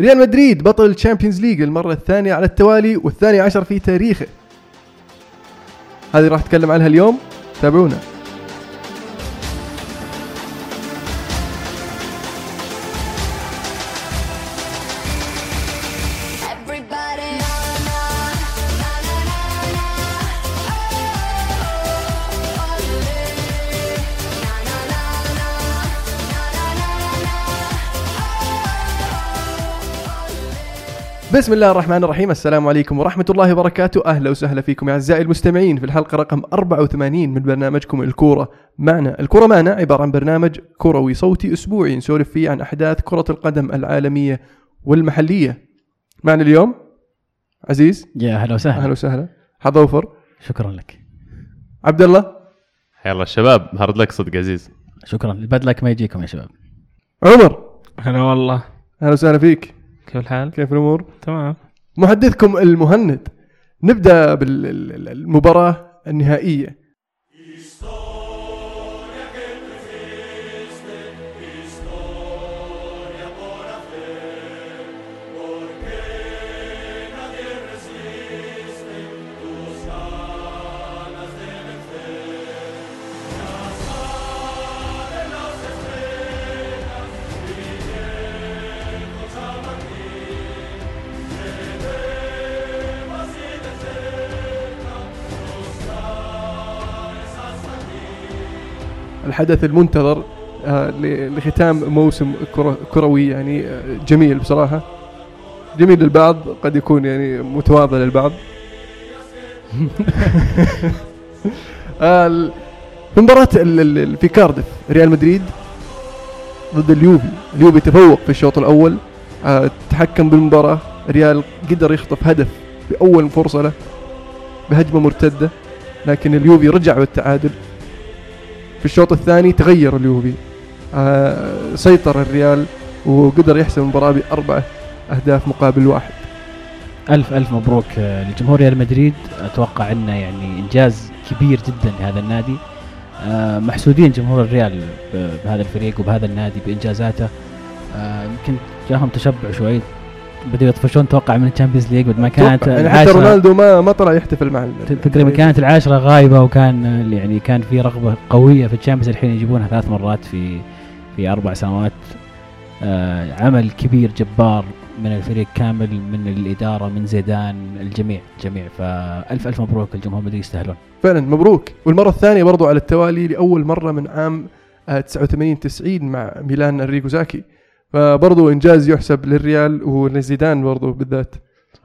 ريال مدريد بطل ال Champions League للمرة الثانية على التوالي والثاني عشر في تاريخه. هذه راح اتكلم عنها اليوم. تابعونا. بسم الله الرحمن الرحيم. السلام عليكم ورحمة الله وبركاته. أهلا وسهلا فيكم يا أعزائي المستمعين في الحلقة رقم 84 من برنامجكم الكورة معنا. الكورة معنا عبارة عن برنامج كروي صوتي أسبوعي نسولف فيه عن أحداث كرة القدم العالمية والمحلية. معنا اليوم عزيز. يا هلا وسهلا. أهلا وسهلا. حظوفر شكرا لك. عبد الله يلا الشباب هارد لك صدق عزيز. شكرا. الباد لك ما يجيكم يا شباب. عمر. هلا والله. أهلا وسهلا فيك. كيف الحال؟ كيف الأمور؟ تمام. محدثكم المهند. نبدأ بالمباراة النهائية. الحدث المنتظر آه، لختام موسم كروي يعني آه، جميل بصراحة. جميل للبعض قد يكون يعني متواضع للبعض. آه، في مباراة في كاردف ريال مدريد ضد اليوفي. اليوفي تفوق في الشوط الأول تحكم بالمباراة. ريال قدر يخطف هدف في أول فرصة له بهجمة مرتدة لكن اليوفي رجع بالتعادل. في الشوط الثاني تغير اليوفي. آه سيطر الريال وقدر يحسم المباراة بأربعة أهداف مقابل واحد. ألف ألف مبروك آه، لجمهور ريال مدريد. أتوقع إنه يعني إنجاز كبير جدا لهذا النادي. آه، محسودين جمهور الريال بهذا الفريق وبهذا النادي بإنجازاته. آه، يمكن جاهم تشبع شوي. بدأوا يطفشون توقع من ال Champions League بعد ما كانت. يعني حتى رونالدو ما ما طلع يحتفل مع تقريبا كانت العاشرة غايبة وكان آه، يعني كان في رغبة قوية في ال Champions الحين يجيبونها ثلاث مرات في في أربع سنوات. آه، عمل كبير جبار من الفريق كامل من الإدارة من زيدان الجميع الجميع فألف ألف مبروك الجمهور مدريد يستاهلون. فعلا مبروك. والمرة الثانية برضو على التوالي لأول مرة من عام آه، 89 90 مع ميلان أريغو ساكي فبرضو إنجاز يحسب للريال ولزيدان برضو بالذات.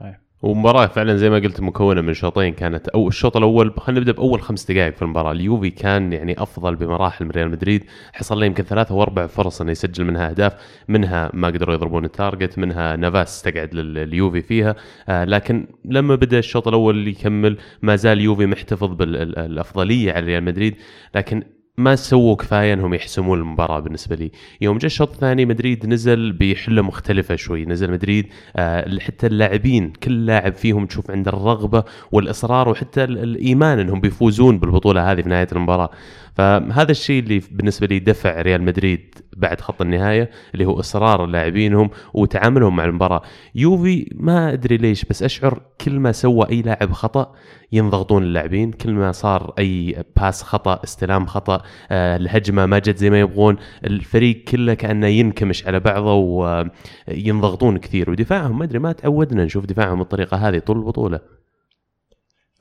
صحيح. ومباراة فعلا زي ما قلت مكونة من شوطين. كانت أو الشوط الأول خلينا نبدأ بأول خمس دقائق في المباراة. اليوفي كان يعني أفضل بمراحل من ريال مدريد. حصل له يمكن ثلاثة وأربع فرص إنه يسجل منها أهداف. منها ما قدروا يضربون ال target. منها نافاس استعد لليوفي فيها. آه لكن لما بدأ الشوط الأول يكمل ما زال يوفي محتفظ بالأفضلية على ريال مدريد. لكن ما سووا كفاية إنهم يحسمون المباراة بالنسبة لي، يوم جاء الشوط الثاني مدريد نزل بحلة مختلفة شوي، نزل مدريد آه حتى اللاعبين كل لاعب فيهم تشوف عنده الرغبة والإصرار وحتى ال- الإيمان إنهم بيفوزون بالبطولة هذه في نهاية المباراة، فهذا الشيء اللي بالنسبة لي دفع ريال مدريد بعد خط النهاية اللي هو إصرار لاعبينهم وتعاملهم مع المباراة، يوفي ما أدري ليش بس أشعر كل ما سوى أي لاعب خطأ ينضغطون اللاعبين. كل ما صار أي pass خطأ استلام خطأ آه الهجمة ما جت زي ما يبغون الفريق كله كأنه ينكمش على بعضه وينضغطون كثير. ودفاعهم ما أدري ما تعودنا نشوف دفاعهم بالطريقة هذه طول البطولة.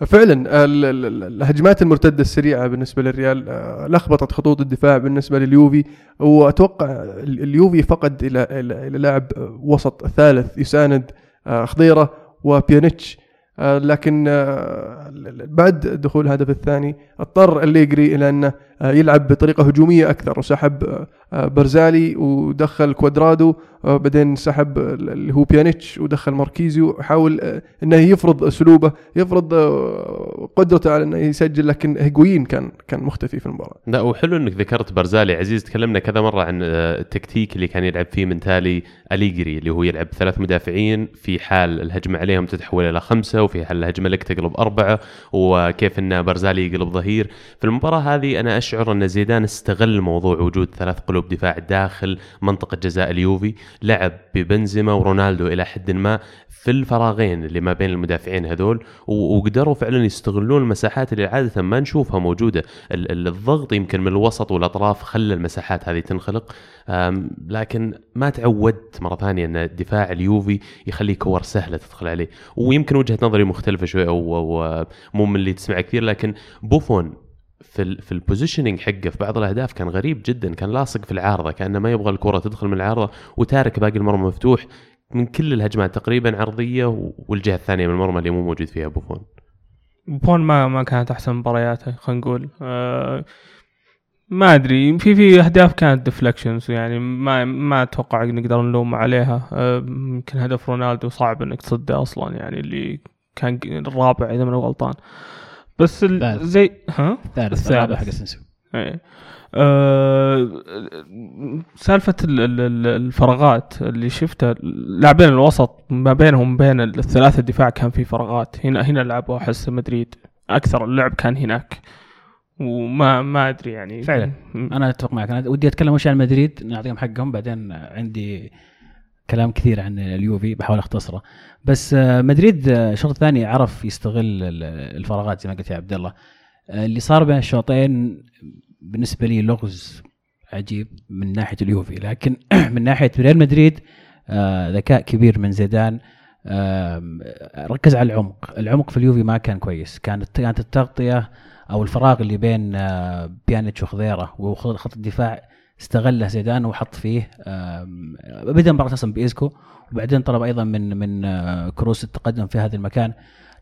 فعلا ال- الهجمات المرتدة السريعة بالنسبة للريال آه، لخبطت خطوط الدفاع بالنسبة لليوفي. وأتوقع ال- اليوفي فقد إلى إلى لاعب آه، وسط ثالث يساند آه، خضيرة وبيانيتش آه، لكن آه، بعد دخول الهدف الثاني اضطر أليجري إلى أنه آه، يلعب بطريقة هجومية أكثر. وسحب آه، آه، بارزالي ودخل كوادرادو. آه، بعدين سحب ال- اللي هو بيانيتش ودخل ماركيزيو. وحاول آه، إنه يفرض أسلوبه يفرض آه، قدرته على إنه يسجل لكن هيجوين كان كان مختفي في المباراة. لا وحلو إنك ذكرت بارزالي عزيز تكلمنا كذا مرة عن آه، التكتيك اللي كان يلعب فيه من تالي أليجري اللي هو يلعب ثلاث مدافعين في حال الهجمة عليهم تتحول إلى خمسة وفي حال الهجمة لك تقلب أربعة وكيف إن برزالي يقلب ظهير. في المباراة هذه أنا أشعر أن زيدان استغل موضوع وجود ثلاث قلوب دفاع داخل منطقة جزاء اليوفي لعب ببنزيما ورونالدو إلى حد ما في الفراغين اللي ما بين المدافعين هذول وقدروا فعلا يستغلون المساحات اللي عادة ما نشوفها موجودة. ال- ال- الضغط يمكن من الوسط والأطراف خلى المساحات هذه تنخلق. لكن ما تعودت مرة ثانية أن دفاع اليوفي يخلي كور سهلة تدخل عليه. ويمكن وجهة نظري مختلفة شوي أو, مو من اللي تسمع كثير لكن بوفون في ال في ال positioning حقه في بعض الأهداف كان غريب جدا كان لاصق في العارضة كأنه ما يبغى الكرة تدخل من العارضة وتارك باقي المرمى مفتوح من كل الهجمات تقريبا عرضية والجهة الثانية من المرمى اللي مو موجود فيها بوفون بون ما ما كانت أحسن مبارياته خلينا نقول. آه ما أدري في في أهداف كانت deflections يعني ما ما أتوقع نقدر نلوم عليها. آه، يمكن هدف رونالدو صعب إنك تصده أصلا يعني اللي كان الرابع إذا ما غلطان. بس ال-. زي ها الثالث. الرابع حق اسنسيو إيه. ال- ال- الفراغات اللي شفتها لاعبين الوسط ما بينهم بين الثلاثة الدفاع كان في فراغات هنا هنا لعبوا أحس مدريد أكثر اللعب كان هناك وما ما أدري يعني فعلا. أنا أتفق معك أنا ودي أتكلم وش عن مدريد نعطيهم حقهم بعدين عندي كلام كثير عن اليوفي بحاول أختصره. بس آه، مدريد آه، الشوط الثاني عرف يستغل ال- الفراغات زي ما قلت يا عبد الله. آه، اللي صار بين الشوطين بالنسبة لي لغز عجيب من ناحية اليوفي. لكن من ناحية ريال مدريد آه، ذكاء كبير من زيدان. ركز على العمق. العمق في اليوفي ما كان كويس. كانت كانت التغطية أو الفراغ اللي بين آه، بيانيتش وخضيرة وخط الدفاع استغله زيدان وحط فيه بدا المباراه أصلا بإيسكو وبعدين طلب أيضا من من آه، كروس التقدم في هذا المكان.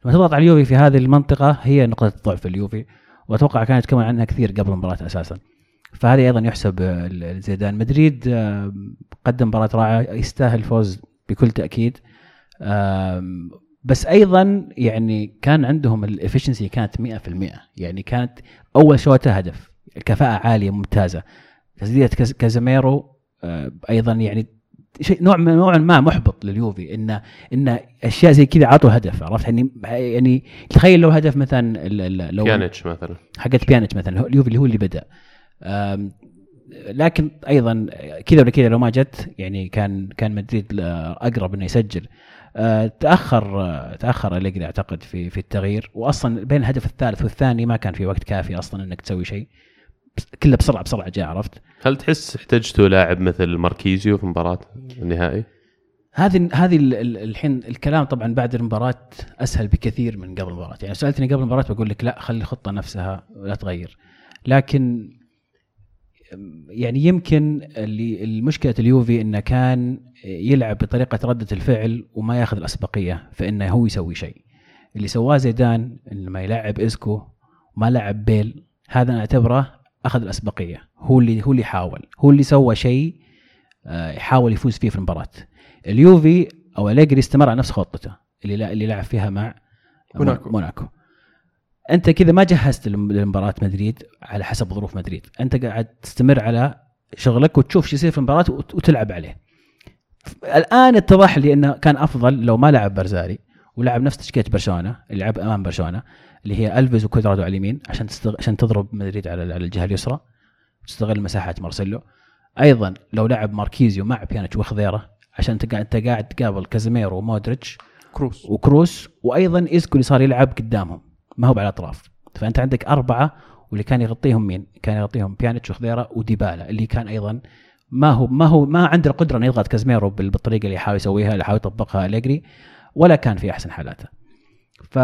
لما تضغط على اليوفي في هذه المنطقة هي نقطة ضعف اليوفي وأتوقع كان تكلمنا عنها كثير قبل المباراة أساسا. فهذه أيضا يحسب لزيدان مدريد قدم مباراة رائعة يستاهل الفوز بكل تأكيد. بس أيضا يعني كان عندهم ال efficiency كانت 100% يعني كانت أول شوطه هدف الكفاءه عالية ممتازة. تسديدة كاز- كازاميرو آه، أيضا يعني شيء نوع من نوع ما محبط لليوفي ان إن أشياء زي كذا عطوا هدف عرفت؟ يعني يعني تخيل لو هدف مثلا لو بيانيتش مثلا. حقت بيانيتش مثلا اليوفي اللي هو اللي بدأ. لكن أيضا كذا ولا كذا لو ما جت يعني كان كان مدريد أقرب إنه يسجل. آه، تأخر آه، تأخر أليجري أعتقد في في التغيير واصلا بين الهدف الثالث والثاني ما كان في وقت كافي أصلا إنك تسوي شيء. كله بسرعة بسرعة جاء عرفت؟ هل تحس احتجتوا لاعب مثل ماركيزيو في مباراة النهائي؟ هذه هذه ال- ال- الحين الكلام طبعا بعد المباراة أسهل بكثير من قبل المباراة. يعني سألتني قبل المباراة بقول لك لا خلي الخطة نفسها ولا تغير. لكن يعني يمكن اللي المشكلة اليوفي إنه كان يلعب بطريقة ردة الفعل وما ياخذ الأسبقية فإنه هو يسوي شيء. اللي سواه زيدان لما يلعب اسكو ما لعب بيل. هذا أنا أعتبره أخذ الأسبقية. هو اللي هو اللي حاول. هو اللي سوى شيء آه، يحاول يفوز فيه في المباراة. اليوفي أو أليجري استمر على نفس خطته اللي اللي لعب فيها مع موناكو. موناكو. أنت كذا ما جهزت لم- لمباراة مدريد على حسب ظروف مدريد. أنت قاعد تستمر على شغلك وتشوف شو يصير في المباراة وت- وتلعب عليه. الآن اتضح لي إنه كان أفضل لو ما لعب بارزالي ولعب نفس تشكيلة برشلونة اللي لعب أمام برشلونة اللي هي ألفيز وكودرادو على اليمين عشان تستغ... عشان تضرب مدريد على على الجهة اليسرى تستغل مساحات مارسيلو أيضا لو لعب ماركيزيو مع بيانيتش وخضيره عشان انت قاعد أنت قاعد تقابل كازيميرو ومودريتش كروس وكروس وأيضا إيسكو اللي صار يلعب قدامهم ما هو على الاطراف فأنت عندك أربعة واللي كان يغطيهم مين؟ كان يغطيهم بيانيتش وخضيره وديبالا اللي كان أيضا ما هو ما هو ما عنده القدرة إنه يضغط كازيميرو بال- بالطريقة اللي يحاول يسويها اللي يحاول يطبقها أليجري ولا كان في أحسن حالاته. ف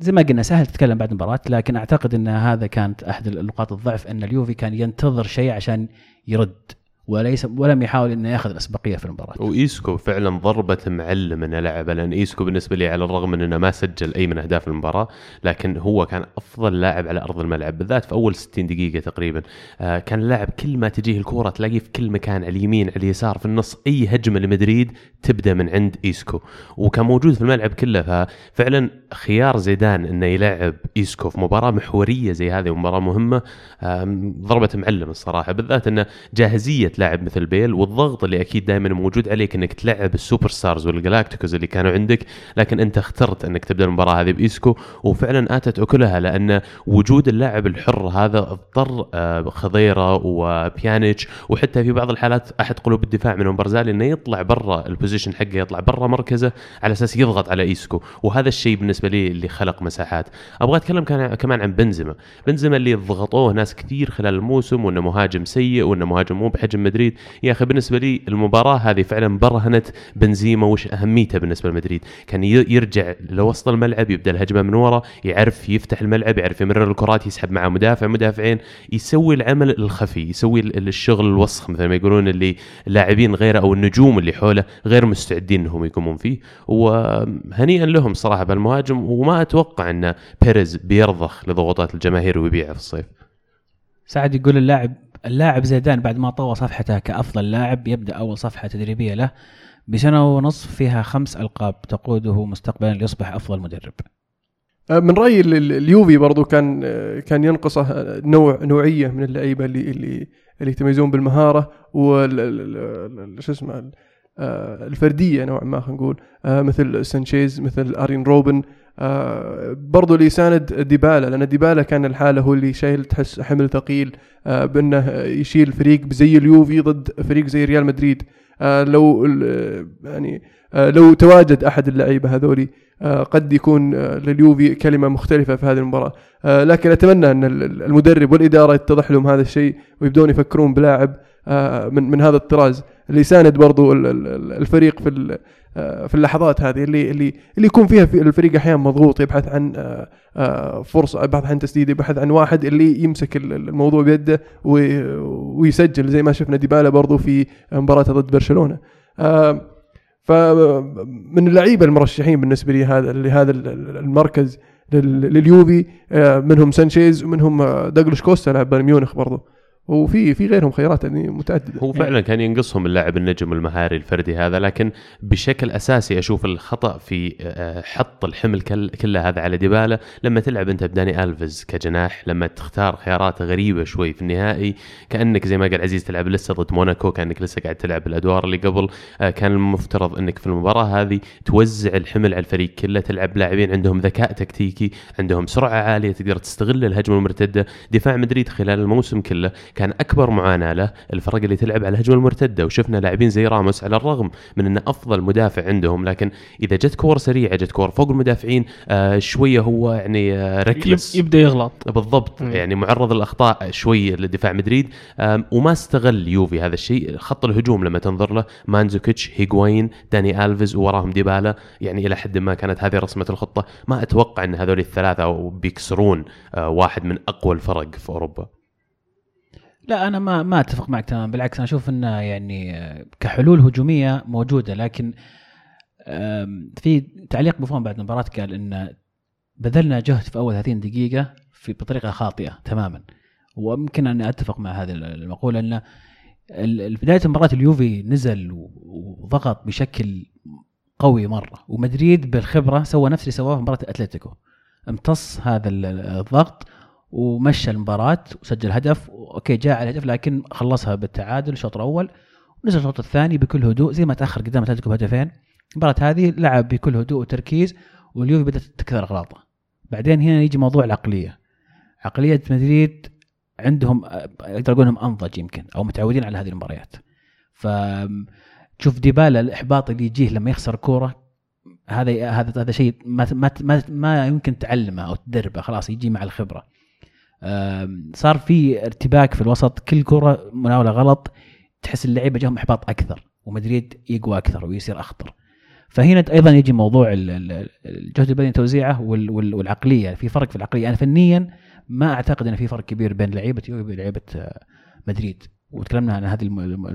زي ما قلنا سهل تتكلم بعد المباراة لكن أعتقد إن هذا كانت أحد نقاط الضعف إن اليوفي كان ينتظر شيء عشان يرد. وليس ولم يحاول إنه يأخذ الأسبقية في المباراة. وإيسكو فعلا ضربة معلم انه لعبه لأن إيسكو بالنسبة لي على الرغم من إنه ما سجل أي من أهداف المباراة لكن هو كان أفضل لاعب على أرض الملعب بالذات في أول 60 دقيقة تقريبا آه كان اللاعب كل ما تجيه الكورة تلاقيه في كل مكان على اليمين على اليسار في النص أي هجمة لمدريد تبدأ من عند إيسكو وكان موجود في الملعب كله ففعلا خيار زيدان إنه يلعب إيسكو في مباراة محورية زي هذه ومباراة مهمة آم، ضربة معلم الصراحة بالذات إنه جاهزية تلاعب مثل بيل والضغط اللي أكيد دائما موجود عليك إنك تلعب ال superstars وال Galacticos اللي كانوا عندك لكن أنت اخترت إنك تبدأ المباراة هذه بإيسكو وفعلا آتت أكلها لأن وجود اللاعب الحر هذا اضطر آه، خضيرة وبيانيتش وحتى في بعض الحالات أحد قلوب الدفاع منهم بارزالي إنه يطلع برا ال position حقه يطلع برا مركزه على أساس يضغط على إيسكو وهذا الشيء بالنسبة لي اللي خلق مساحات. أبغى أتكلم كمان عن بنزيما. بنزيما اللي ضغطوه ناس كثير خلال الموسم وإنه مهاجم سيء وإنه مهاجم مو بحجم مدريد. يا أخي بالنسبة لي المباراة هذه فعلا برهنت بنزيما. وش أهميته بالنسبة لمدريد؟ كان يرجع لوسط الملعب يبدأ الهجمة من ورا يعرف يفتح الملعب يعرف يمرر الكرات يسحب معه مدافع مدافعين يسوي العمل الخفي يسوي ال- الشغل الوسخ مثل ما يقولون اللي لاعبين غيره أو النجوم اللي حوله غير مستعدين إنهم يقومون فيه. وهنيئا لهم صراحة بالمهاجم. وما أتوقع أن بيريز بيرضخ لضغوطات الجماهير ويبيعه في الصيف. سعد يقول اللاعب اللاعب زيدان بعد ما طوى صفحته كافضل لاعب يبدأ أول صفحة تدريبية له بسنة ونصف فيها خمس ألقاب تقوده مستقبلا ليصبح أفضل مدرب. آه، من رأيي ال- ال- اليوفي برضو كان آه، كان ينقصه نوع نوعية من اللعيبة اللي اللي اللي يتميزون بالمهارة وال ال- ال- شو اسمه آه، الفردية نوعا ما خلينا نقول. مثل سانشيز مثل آرين روبن. آه، برضو اللي يساند ديبالا لأن ديبالا كان الحالة هو اللي شايل تحس حمل ثقيل آه، بأنه يشيل فريق زي اليوفي ضد فريق زي ريال مدريد. آه، لو يعني لو تواجد أحد اللعيبة هذولي قد يكون لليوفي كلمة مختلفة في هذه المباراة. لكن أتمنى أن ال- ال- المدرب والإدارة يتضح لهم هذا الشيء ويبدون يفكرون بلاعب. من من هذا الطراز. اللي يساند برضو ال- ال- الفريق في آه، في اللحظات هذه اللي اللي اللي يكون فيها في الفريق أحيانا مضغوط يبحث عن آه، آه، فرصة يبحث عن تسديد يبحث عن واحد اللي يمسك ال- ال- الموضوع بيده وي- ويسجل زي ما شفنا ديبالا برضو في مباراته ضد برشلونة. آه، فمن اللعيبة المرشحين بالنسبة لي هذا لهذا ال- ال- المركز لل- لليوفي آه، منهم سانشيز ومنهم آه، دوغلاس كوستا لاعب بايرن ميونخ برضه وفي في غيرهم خيارات يعني متعددة. هو فعلا كان ينقصهم اللاعب النجم المهاري الفردي هذا لكن بشكل أساسي أشوف الخطأ في آه، حط الحمل كل- كله هذا على ديبالا. لما تلعب أنت بداني الفيز كجناح لما تختار خيارات غريبة شوي في النهائي كأنك زي ما قال عزيز تلعب لسه ضد موناكو كأنك لسه قاعد تلعب الأدوار اللي قبل. آه، كان المفترض إنك في المباراة هذه توزع الحمل على الفريق كله تلعب لاعبين عندهم ذكاء تكتيكي عندهم سرعة عالية تقدر تستغل الهجمة المرتدة. دفاع مدريد خلال الموسم كله كان أكبر معاناة له الفرق اللي تلعب على الهجمة المرتدة وشفنا لاعبين زي راموس على الرغم من إنه أفضل مدافع عندهم لكن إذا جت كور سريعة جت كور فوق المدافعين آه شوية هو يعني آه reckless. يبدأ يغلط. بالضبط مم. يعني معرض للاخطاء شوي لدفاع مدريد وما استغل يوفي هذا الشيء خط الهجوم لما تنظر له ماندزوكيتش هيغوين داني ألفيز وراهم ديبالا يعني إلى حد ما كانت هذه رسمة الخطة. ما أتوقع إن هذول الثلاثة بيكسرون آه، واحد من أقوى الفرق في أوروبا. لا أنا ما ما أتفق معك تماما. بالعكس أنا أشوف إنه يعني آه، كحلول هجومية موجودة. لكن في تعليق بوفون بعد المباراة قال إن بذلنا جهد في أول 30 دقيقة في بطريقة خاطئة تماما. ويمكن أن أتفق مع هذه المقولة إن بداية مباراة اليوفي نزل وضغط بشكل قوي مرة. ومدريد بالخبرة سوى نفس اللي سواه في مباراة أتلتيكو. امتص هذا ال- الضغط ومشى المباراة وسجل هدف. أوكي جاء على الهدف لكن خلصها بالتعادل الشوط الأول ونزل الشوط الثاني بكل هدوء زي ما تأخر قدام أتلتيكو بهدفين. المباراة هذه لعب بكل هدوء وتركيز واليوفي بدأت تكثر اغلاطه بعدين هنا يجي موضوع العقلية. عقلية مدريد عندهم أقدر أقول إنهم أنضج يمكن أو متعودين على هذه المباريات. ف تشوف ديبالا الإحباط اللي يجيه لما يخسر كورة هذا هذا هذا شيء ما ما ما, يمكن تعلمه أو تدربه خلاص يجي مع الخبرة. صار في ارتباك في الوسط كل كرة مناولة غلط تحس اللعيبة جاهم إحباط أكثر ومدريد يقوى أكثر ويصير أخطر. فهنا أيضا يجي موضوع ال- ال- الجهد البدني توزيعه وال- وال- والعقلية في فرق في العقلية. أنا فنيا ما أعتقد إن في فرق كبير بين لعيبة يوفي ولعيبة آه، مدريد. وتكلمنا عن هذه الم- الم-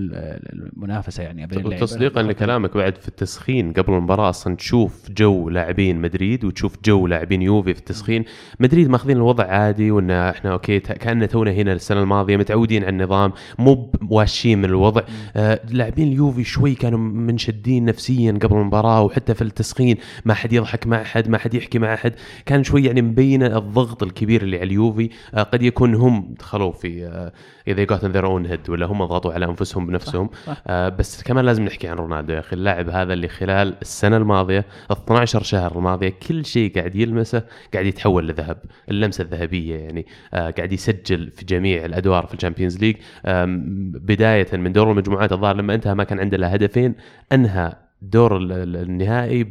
المنافسة يعني بين اللعيبة. تصديقا لكلامك بعد في التسخين قبل المباراة أصلا تشوف جو لاعبين مدريد وتشوف جو لاعبين يوفي في التسخين. مدريد ماخذين الوضع عادي وان إحنا okay كاننا تونا هنا السنة الماضية متعودين على النظام مو هاوشين من الوضع. آه لاعبين اليوفي شوي كانوا منشدين نفسيا قبل المباراة وحتى في التسخين ما حد يضحك مع أحد ما حد يحكي مع أحد. كان شوي يعني مبينه الضغط الكبير اللي على اليوفي. آه قد يكون هم دخلوا في آه it got their own head واحد ولا هم ضغطوا على أنفسهم بنفسهم. صح. آه بس كمان لازم نحكي عن رونالدو يا أخي اللاعب هذا اللي خلال السنة الماضية 12 شهر الماضية كل شيء قاعد يلمسه قاعد يتحول لذهب. اللمسة الذهبية يعني آه قاعد يسجل في جميع الأدوار في ال Champions League. بداية من دور المجموعات الظاهر لما انتهى ما كان عنده إلا هدفين انهى دور ال- ال- النهائي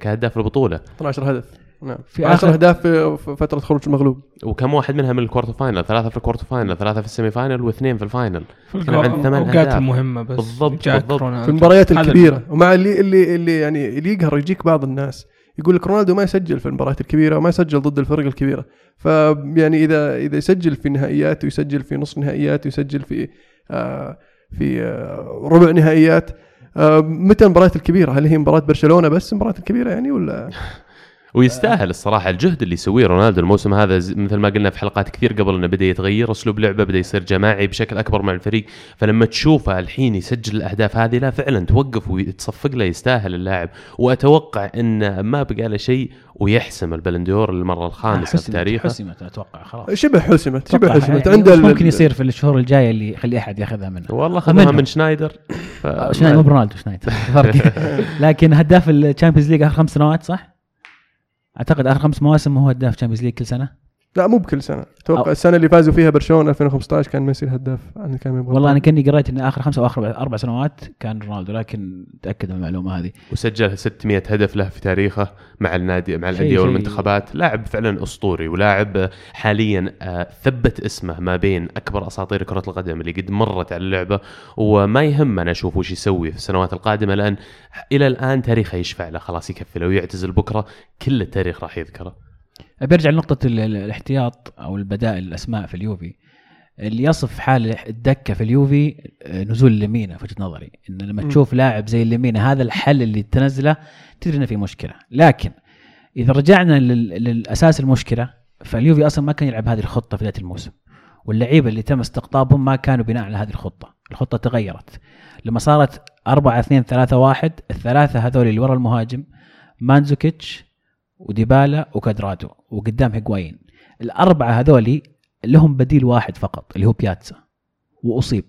كهداف البطولة. 12 هدف. نعم. في في 10 آخر- أهداف في في فترة خروج المغلوب. وكم واحد منها من ال quarter final ثلاثة في ال quarter final ثلاثة في ال semi final واثنين في ال final في كان عنده ثمان الاوقات أهداف. المهمه بس بالضبط، بالضبط. في المباريات الكبيرة. ومع اللي اللي اللي يعني اللي يقهر يجيك بعض الناس. يقول لك رونالدو ما يسجل في المباريات الكبيرة وما يسجل ضد الفرق الكبيرة. فيعني اذا إذا يسجل في نهائيات ويسجل في نصف نهائيات ويسجل في آه في آه ربع نهائيات آه متى المباريات الكبيرة؟ هل هي مباراة برشلونة بس المباريات الكبيرة يعني ولا؟ ويستاهل الصراحة الجهد اللي يسويه رونالدو الموسم هذا. مثل ما قلنا في حلقات كثير قبل إنه بدأ يتغير أسلوب لعبه بدأ يصير جماعي بشكل أكبر مع الفريق. فلما تشوفه الحين يسجل الأهداف هذه لا فعلا توقف وتصفق له يستاهل اللاعب. وأتوقع إنه ما بقى له شيء ويحسم البالون دور للمره الخامسة في تاريخه. حسمت أتوقع خلاص. شبه حسمت شبه حسمت. يعني عند وش ال- ممكن يصير في الشهور الجاية اللي يخلي أحد ياخذها منه. والله خذوها منهم. من شنايدر. ف... آه، شنايدر مو برونالدو شنايدر. فرق لكن هداف ال Champions League آخر خمس سنوات صح؟ أعتقد آخر خمس مواسم هو هداف الشامبيونز ليج كل سنة. لا مو بكل سنة. أتوقع السنة اللي فازوا فيها برشلونة 2015 كان ميسي الهداف عن كان يبغى والله أنا كاني قريت إن آخر خمسة أو أخر أربع سنوات كان رونالدو لكن تأكد من المعلومة هذه. وسجل 600 هدف له في تاريخه مع النادي مع الأندية والمنتخبات. لاعب فعلا أسطوري ولاعب حاليا آه، ثبت اسمه ما بين أكبر أساطير كرة القدم اللي قد مرت على اللعبة. وما يهم أنا أشوف وش يسوي في السنوات القادمة لأن إلى الآن تاريخه يشفع له خلاص يكفي لو يعتزل بكرة. كل التاريخ راح يذكره. برجع لنقطة ال- ال- الاحتياط أو البدائل الأسماء في اليوفي. اللي يصف حال الدكة في اليوفي آه، نزول لمينا في وجهة نظري. إن لما م. تشوف لاعب زي لمينا هذا الحل اللي تنزله تدري إنه في مشكلة. لكن إذا رجعنا لل- للأساس المشكلة فاليوفي أصلا ما كان يلعب هذه الخطة في بداية الموسم. واللعيبة اللي تم استقطابهم ما كانوا بناء على هذه الخطة. الخطة تغيرت. لما صارت 4 2 3 1 الثلاثة هذول اللي ورا المهاجم مانزوكيتش وديبالا وكادرادو وقدام هيغوايين الأربعة هذولي لهم بديل واحد فقط اللي هو بياتسا وأصيب.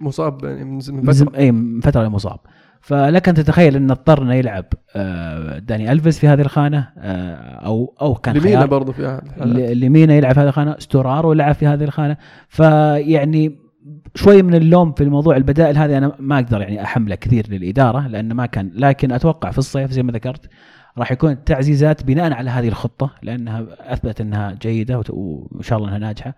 مصاب يعني من فترة؟ اي من فترة مصاب. فلك أن تتخيل انه اضطر انه يلعب آه، داني ألفيس في هذه الخانة آه، أو أو كان لمينا برضه في لمينا يلعب في هذه الخانة ستورارو لعب في هذه الخانة. فيعني شوي من اللوم في الموضوع البدائل هذه أنا ما أقدر يعني أحمله كثير للإدارة لأنه ما كان لكن أتوقع في الصيف زي ما ذكرت راح يكون التعزيزات بناء على هذه الخطة لأنها اثبتت إنها جيدة وإن شاء الله إنها ناجحة.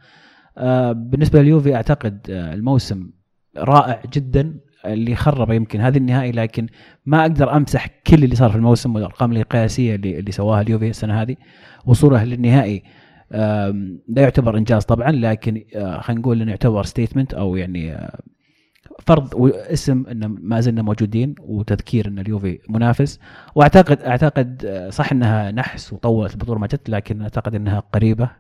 آه، بالنسبة لليوفي أعتقد آه، الموسم رائع جدا اللي خرب يمكن هذه النهائي لكن ما أقدر أمسح كل اللي صار في الموسم والأرقام القياسية اللي اللي سواها اليوفي السنة هذه وصوله للنهائي لا يعتبر إنجاز طبعا لكن آه، خلينا نقول إنه يعتبر ستيتمنت أو يعني فرض واسم ان ما زلنا موجودين وتذكير إن اليوفي منافس. واعتقد أعتقد آه، صح إنها نحس وطولت البطوله ما جت لكن أعتقد إنها قريبة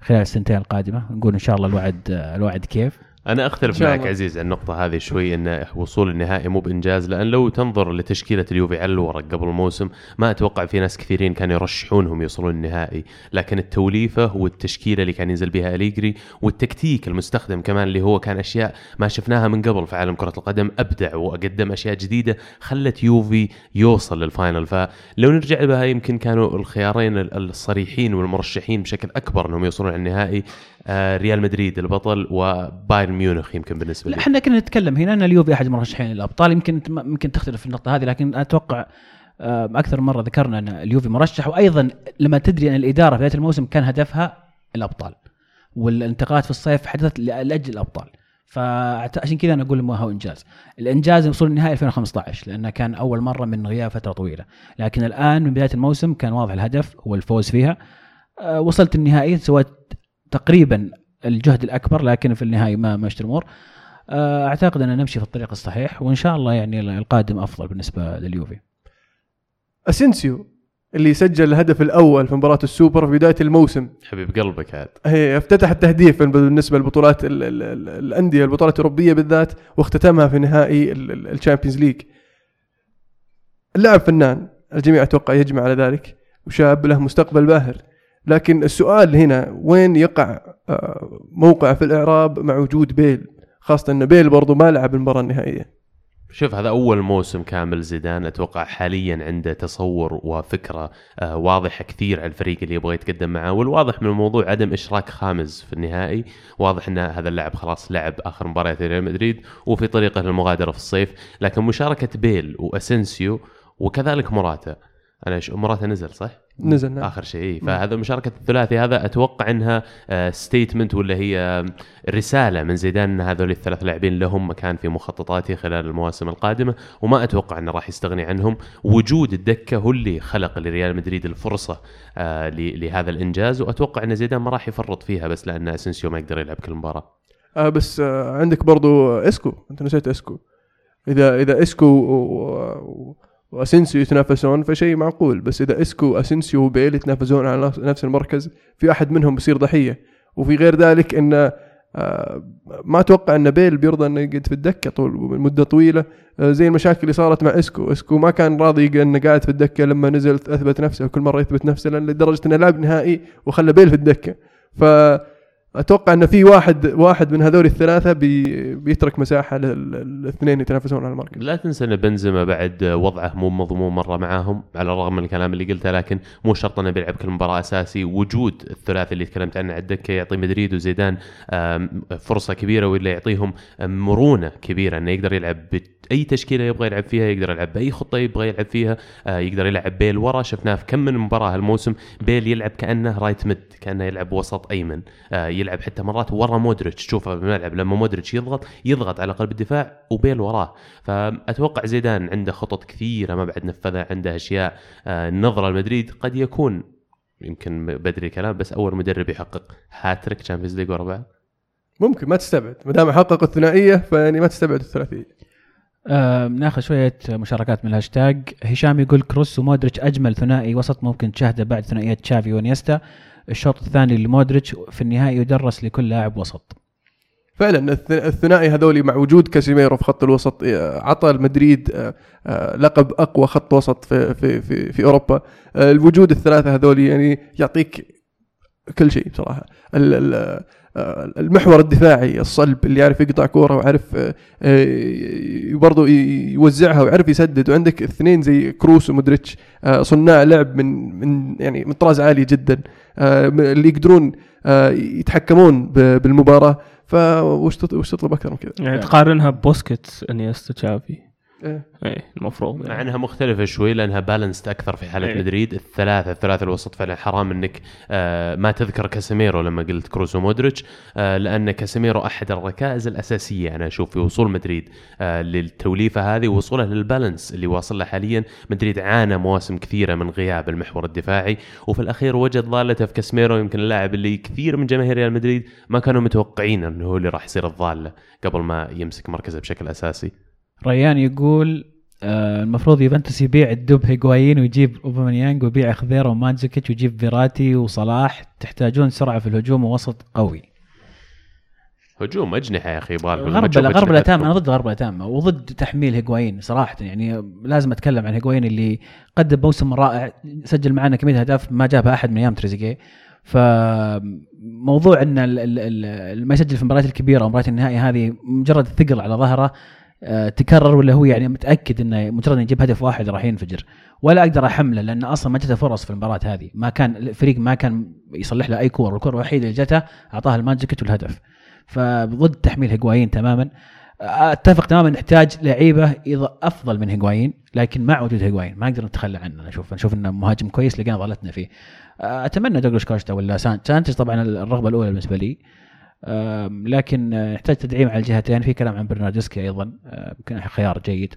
خلال السنتين القادمة. نقول إن شاء الله الوعد آه، الوعد كيف. أنا أختلف معك. عزيز عن النقطة هذه شوي إن وصول النهائي مو بإنجاز لأن لو تنظر لتشكيلة اليوفي على الورق قبل الموسم ما أتوقع في ناس كثيرين كانوا يرشحونهم يوصلون النهائي، لكن التوليفة والتشكيلة اللي كان ينزل بها أليجري والتكتيك المستخدم كمان اللي هو كان أشياء ما شفناها من قبل في عالم كرة القدم أبدع وقدم أشياء جديدة خلت يوفي يوصل لل final. فلو نرجع بها يمكن كانوا الخيارين الصريحين والمرشحين بشكل أكبر إنهم يوصلون على النهائي. ريال مدريد البطل وبايرن ميونخ يمكن بالنسبة لي. إحنا كنا نتكلم. هنا ان اليوفي أحد المرشحين للأبطال. يمكن يمكن تختلف في النقطة هذه لكن أتوقع آه، أكثر مرة ذكرنا أن اليوفي مرشح. وأيضا لما تدري أن الإدارة في بداية الموسم كان هدفها الأبطال والانتقالات في الصيف حدثت لأجل الأبطال. فعشان كذا أنا أقول ما هو إنجاز. الإنجاز وصول النهائي 2015 لأنه كان أول مرة من غياب فترة طويلة. لكن الآن من بداية الموسم كان واضح الهدف هو الفوز فيها. آه، وصلت النهائي سويت تقريبا الجهد الأكبر لكن في النهاية ما مشت الأمور آه، أعتقد ان نمشي في الطريق الصحيح وإن شاء الله يعني القادم أفضل بالنسبة لليوفي. أسينسيو اللي سجل الهدف الأول في مباراة السوبر في بداية الموسم. حبيب قلبك عاد. هي افتتح التهديف بالنسبة للبطولات ال- ال- ال- الأندية البطولات الأوروبية بالذات واختتمها في نهائي ال Champions League. اللاعب فنان الجميع أتوقع يجمع على ذلك وشاب له مستقبل باهر. لكن السؤال هنا وين يقع آه، موقع في الإعراب مع وجود بيل؟ خاصة إن بيل برضو ما لعب المباراة النهائية. شوف هذا أول موسم كامل زيدان أتوقع حاليا عنده تصور وفكرة آه، واضحة كثير على الفريق اللي يبغى يتقدم معاه والواضح من الموضوع عدم إشراك خامس في النهائي. واضح إن هذا اللاعب خلاص لعب آخر مباريات ريال مدريد وفي طريقه للمغادرة في الصيف. لكن مشاركة بيل واسنسيو وكذلك موراتا أنا ش... موراتا نزل صح؟ نزل نعم. آخر شيء. إيه. فهذا مشاركة الثلاثي هذا أتوقع إنها statement ولا هي آه، رسالة من زيدان إن هذول الثلاث لاعبين لهم مكان في مخططاته خلال المواسم القادمة وما أتوقع إنه راح يستغني عنهم. وجود الدكة هو اللي خلق لريال مدريد الفرصة آه، لهذا الإنجاز وأتوقع إن زيدان ما راح يفرط فيها بس لأن اسنسيو ما يقدر يلعب كل مباراة. آه بس آه عندك برضو إسكو. أنت نسيت إسكو. إذا إذا إسكو و- و- واسنسيو يتنافسون فشيء معقول بس إذا إسكو واسنسيو وبيل يتنافسون على نفس- المركز في أحد منهم بيصير ضحية. وفي غير ذلك إن آه، ما أتوقع إن بيل بيرضى إنه يقعد في الدكة طول مدة طويلة آه، زي المشاكل اللي صارت مع إسكو. إسكو ما كان راضي إنه قاعد في الدكة لما نزل أثبت نفسه وكل مرة يثبت نفسه لأن لدرجة إنه لعب نهائي وخلى بيل في الدكة. فاتوقع إن في واحد واحد من هذول الثلاثة بي بيترك مساحة للاثنين يتنافسون على المركز لا تنسى إن بنزيما بعد وضعه مو مضمون مرة معاهم على الرغم من الكلام اللي قلته لكن مو شرط إنه بيلعب كل مباراة أساسي. وجود الثلاثي اللي تكلمت عنه على الدكه يعطي مدريد وزيدان فرصة كبيرة ولا يعطيهم مرونة كبيرة إنه يقدر يلعب بأي تشكيلة يبغى يلعب فيها يقدر يلعب بأي خطة يبغى يلعب فيها آه، يقدر يلعب بيل ورا. شفناه في كم من مباراة هالموسم بيل يلعب كأنه right mid كأنه يلعب وسط أيمن آه، يلعب حتى مرات ورا مودريتش. تشوفه بالملعب لما مودريتش يضغط يضغط على قلب الدفاع وبيل وراه. فأتوقع زيدان عنده خطط كثيرة ما بعد نفذها عنده أشياء آه، النظره لمدريد. قد يكون يمكن بدري كلام بس أول مدرب يحقق هاتريك Champions League ورا بعض. ممكن ما تستبعد. ما دام حققوا الثنائية فيعني ما تستبعد الثلاثية. آه ناخذ شوية مشاركات من الهاشتاج. هشام يقول كروس ومودريتش أجمل ثنائي وسط ممكن تشاهده بعد ثنائيات تشافي وإنيستا الشوط الثاني لمودريتش في النهائي يدرس لكل لاعب وسط. فعلا الث- الثنائي هذولي مع وجود كاسيميرو في خط الوسط آه، عطى المدريد آه، آه، لقب أقوى خط وسط في في في, في أوروبا. الوجود الثلاثة هذولي يعني يعطيك كل شيء بصراحة. المحور الدفاعي الصلب اللي يعرف يقطع كورة ويعرف آه، آه، برضه يوزعها ويعرف يسدد. وعندك اثنين زي كروس ومودريتش آه، صناع لعب من من يعني من طراز عالي جدا. آه، اللي يقدرون آه، يتحكمون بالمباراة. فوش وش تطلب أكثر من كذا؟ يعني تقارنها بوسكيتس إنيستا تشافي. إيه. اي المفروض مع. إنها مختلفة شوي لأنها balanced أكثر في حالة إيه. مدريد الثلاثة الثلاثة الوسط فعلا حرام إنك آه ما تذكر كاسيميرو لما قلت كروس ومودريتش آه لأن كاسيميرو أحد الركائز الأساسية أنا أشوف في وصول مدريد آه للتوليفة هذه ووصوله لل balance اللي واصل له حاليا مدريد عانى مواسم كثيرة من غياب المحور الدفاعي وفي الأخير وجد ضالته في كاسيميرو يمكن اللاعب اللي كثير من جماهير ريال مدريد ما كانوا متوقعين إنه هو اللي راح يصير الضاله قبل ما يمسك مركزه بشكل أساسي ريان يقول آه المفروض يوفنتوس يبيع الدب هيغوايين ويجيب أوباميانج ويبيع خضيرة ومانزوكيتش ويجيب فيراتي وصلاح. تحتاجون سرعة في الهجوم ووسط قوي. هجوم أجنحة يا أخي يبغى غرب غرب الاتام أنا ضد غرب الاتام وضد تحميل هيغوايين صراحة يعني لازم أتكلم عن هيغوايين اللي قدم موسم رائع سجل معنا كمية أهداف ما جابها أحد من أيام تريزيجيه. فموضوع إن ما يسجل في المباريات الكبيرة ومباريات النهائي هذه مجرد ثقل على ظهره تكرر ولا هو يعني متأكد إنه مجرد يجيب هدف واحد راح ينفجر؟ ولا أقدر أحمله لأن أصلا ما جته فرص في المباراة هذه. ما كان الفريق ما كان يصلح له أي كوره الكره الوحيده اللي جته اعطاها لمانزوكيتش والهدف. فضد تحميل هيغوايين تماما. أتفق تماما نحتاج لعيبة أفضل من هيغوايين لكن مع وجود هيغوايين. ما نقدر نتخلى عنه أنا أشوف. نشوف إنه مهاجم كويس لقينا ضالتنا فيه. أتمنى دوغلاس كوستا ولا سان- سانشيز طبعا الرغبة الأولى بالنسبة لي. لكن آه، نحتاج تدعيم على الجهتين. في كلام عن برنارديسكي أيضا آه، يمكن خيار جيد.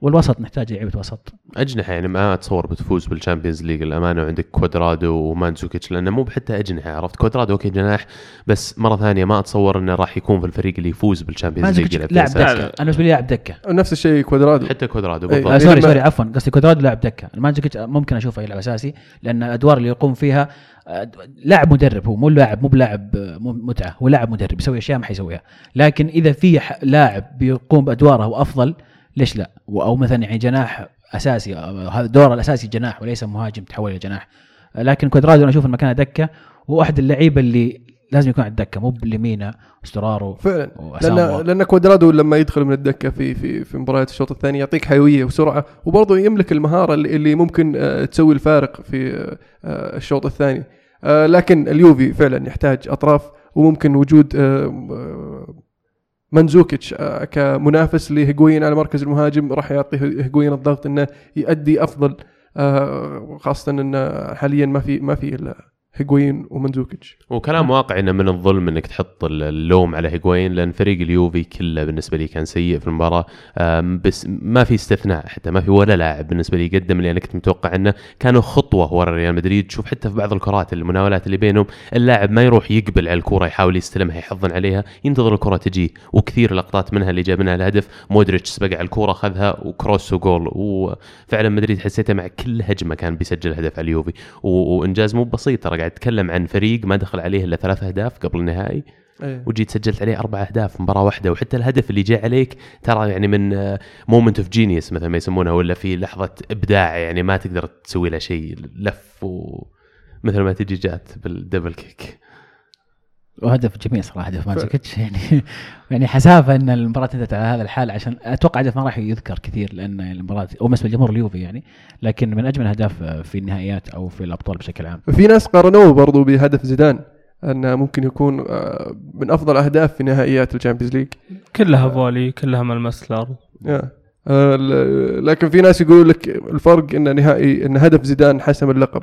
والوسط نحتاج لعيبة وسط. أجنحة يعني ما أتصور بتفوز بال Champions League الامانه وعندك كوادرادو ومانزوكيتش لأنه مو بحتى أجنحة عرفت؟ كوادرادو okay جناح بس مرة ثانية ما أتصور إنه راح يكون في الفريق اللي يفوز بال Champions League مانزوكيتش لاعب. دكة. أنا بالنسبة لي لاعب دكة. نفس الشيء كوادرادو. حتى كوادرادو إيه. آه بالضبط sorry لما- sorry عفوا قصدي كوادرادو لاعب دكة. المانزوكيتش ممكن أشوفه يلعب أساسي لأن الادوار اللي يقوم فيها آه، لاعب مدرب هو مو لاعب مو بلاعب آه، متعة هو لاعب مدرب يسوي أشياء ما حيسويها. لكن إذا في لاعب بيقوم بأدواره وأفضل ليش لا؟ أو مثلا يعني جناح أساسي هذا دوره الأساسي جناح وليس مهاجم تحول إلى جناح. لكن كوادرادو أنا أشوف إن مكانه دكة وهو احد اللعيبة اللي لازم يكون على الدكة مو بليمينا سترارو فعلا. لأن. لأن كوادرادو لما يدخل من الدكة في في في مباريات الشوط الثاني يعطيك حيوية وسرعة وبرضه يملك المهارة اللي, اللي ممكن آه، تسوي الفارق في آه، آه، الشوط الثاني. لكن اليوفي فعلا يحتاج أطراف وممكن وجود منزوكيتش آه، كمنافس لهيغوين على مركز المهاجم راح يعطي هيغوين الضغط إنه يؤدي أفضل آه، خاصة انه حاليا ما في ما في هيغوين ومنزوكيتش وكلام واقعي إنه من الظلم إنك تحط اللوم على هيغوين لأن فريق اليوفي كله بالنسبة لي كان سيء في المباراة. بس ما في استثناء حتى ما في ولا لاعب بالنسبة لي قدم اللي أنا كنت متوقع إنه كانوا خطوة ورا ريال مدريد. تشوف حتى في بعض الكرات المناولات اللي بينهم اللاعب ما يروح يقبل على الكرة يحاول يستلمها يحضن عليها. ينتظر الكرة تجي وكثير لقطات منها اللي جاب منها الهدف. مودريتش سبق على الكرة اخذها وكروس وجول. وفعلا مدريد حسيته مع كل هجمة كان بيسجل هدف على اليوفي. وإنجاز مو بسيط ترى قاعد أتكلم عن فريق ما دخل عليه إلا ثلاث أهداف قبل النهائي إيه. وجيت سجلت عليه أربع أهداف مباراة واحدة وحتى الهدف اللي جاء عليك ترى يعني من moment of genius مثل ما يسمونها ولا في لحظة إبداع يعني ما تقدر تسوي له شيء لف و مثل ما تجي جات بال double kick وهدف جميل صراحة هدف مانزوكيتش يعني. يعني حسافة إن المباراة انتهت على هذا الحال عشان أتوقع هدف ما راح يذكر كثير لأن المباراة أو بالنسبة لجمهور اليوفي يعني. لكن من أجمل الاهداف في النهائيات أو في الأبطال بشكل عام. في ناس قارنوه برضو بهدف زيدان انه ممكن يكون آه، من أفضل أهداف في نهائيات ال Champions League. كلها volley كلها ما لمس الأرض. آه، لكن في ناس يقولوا لك الفرق إن نهائي إن هدف زيدان حسم اللقب.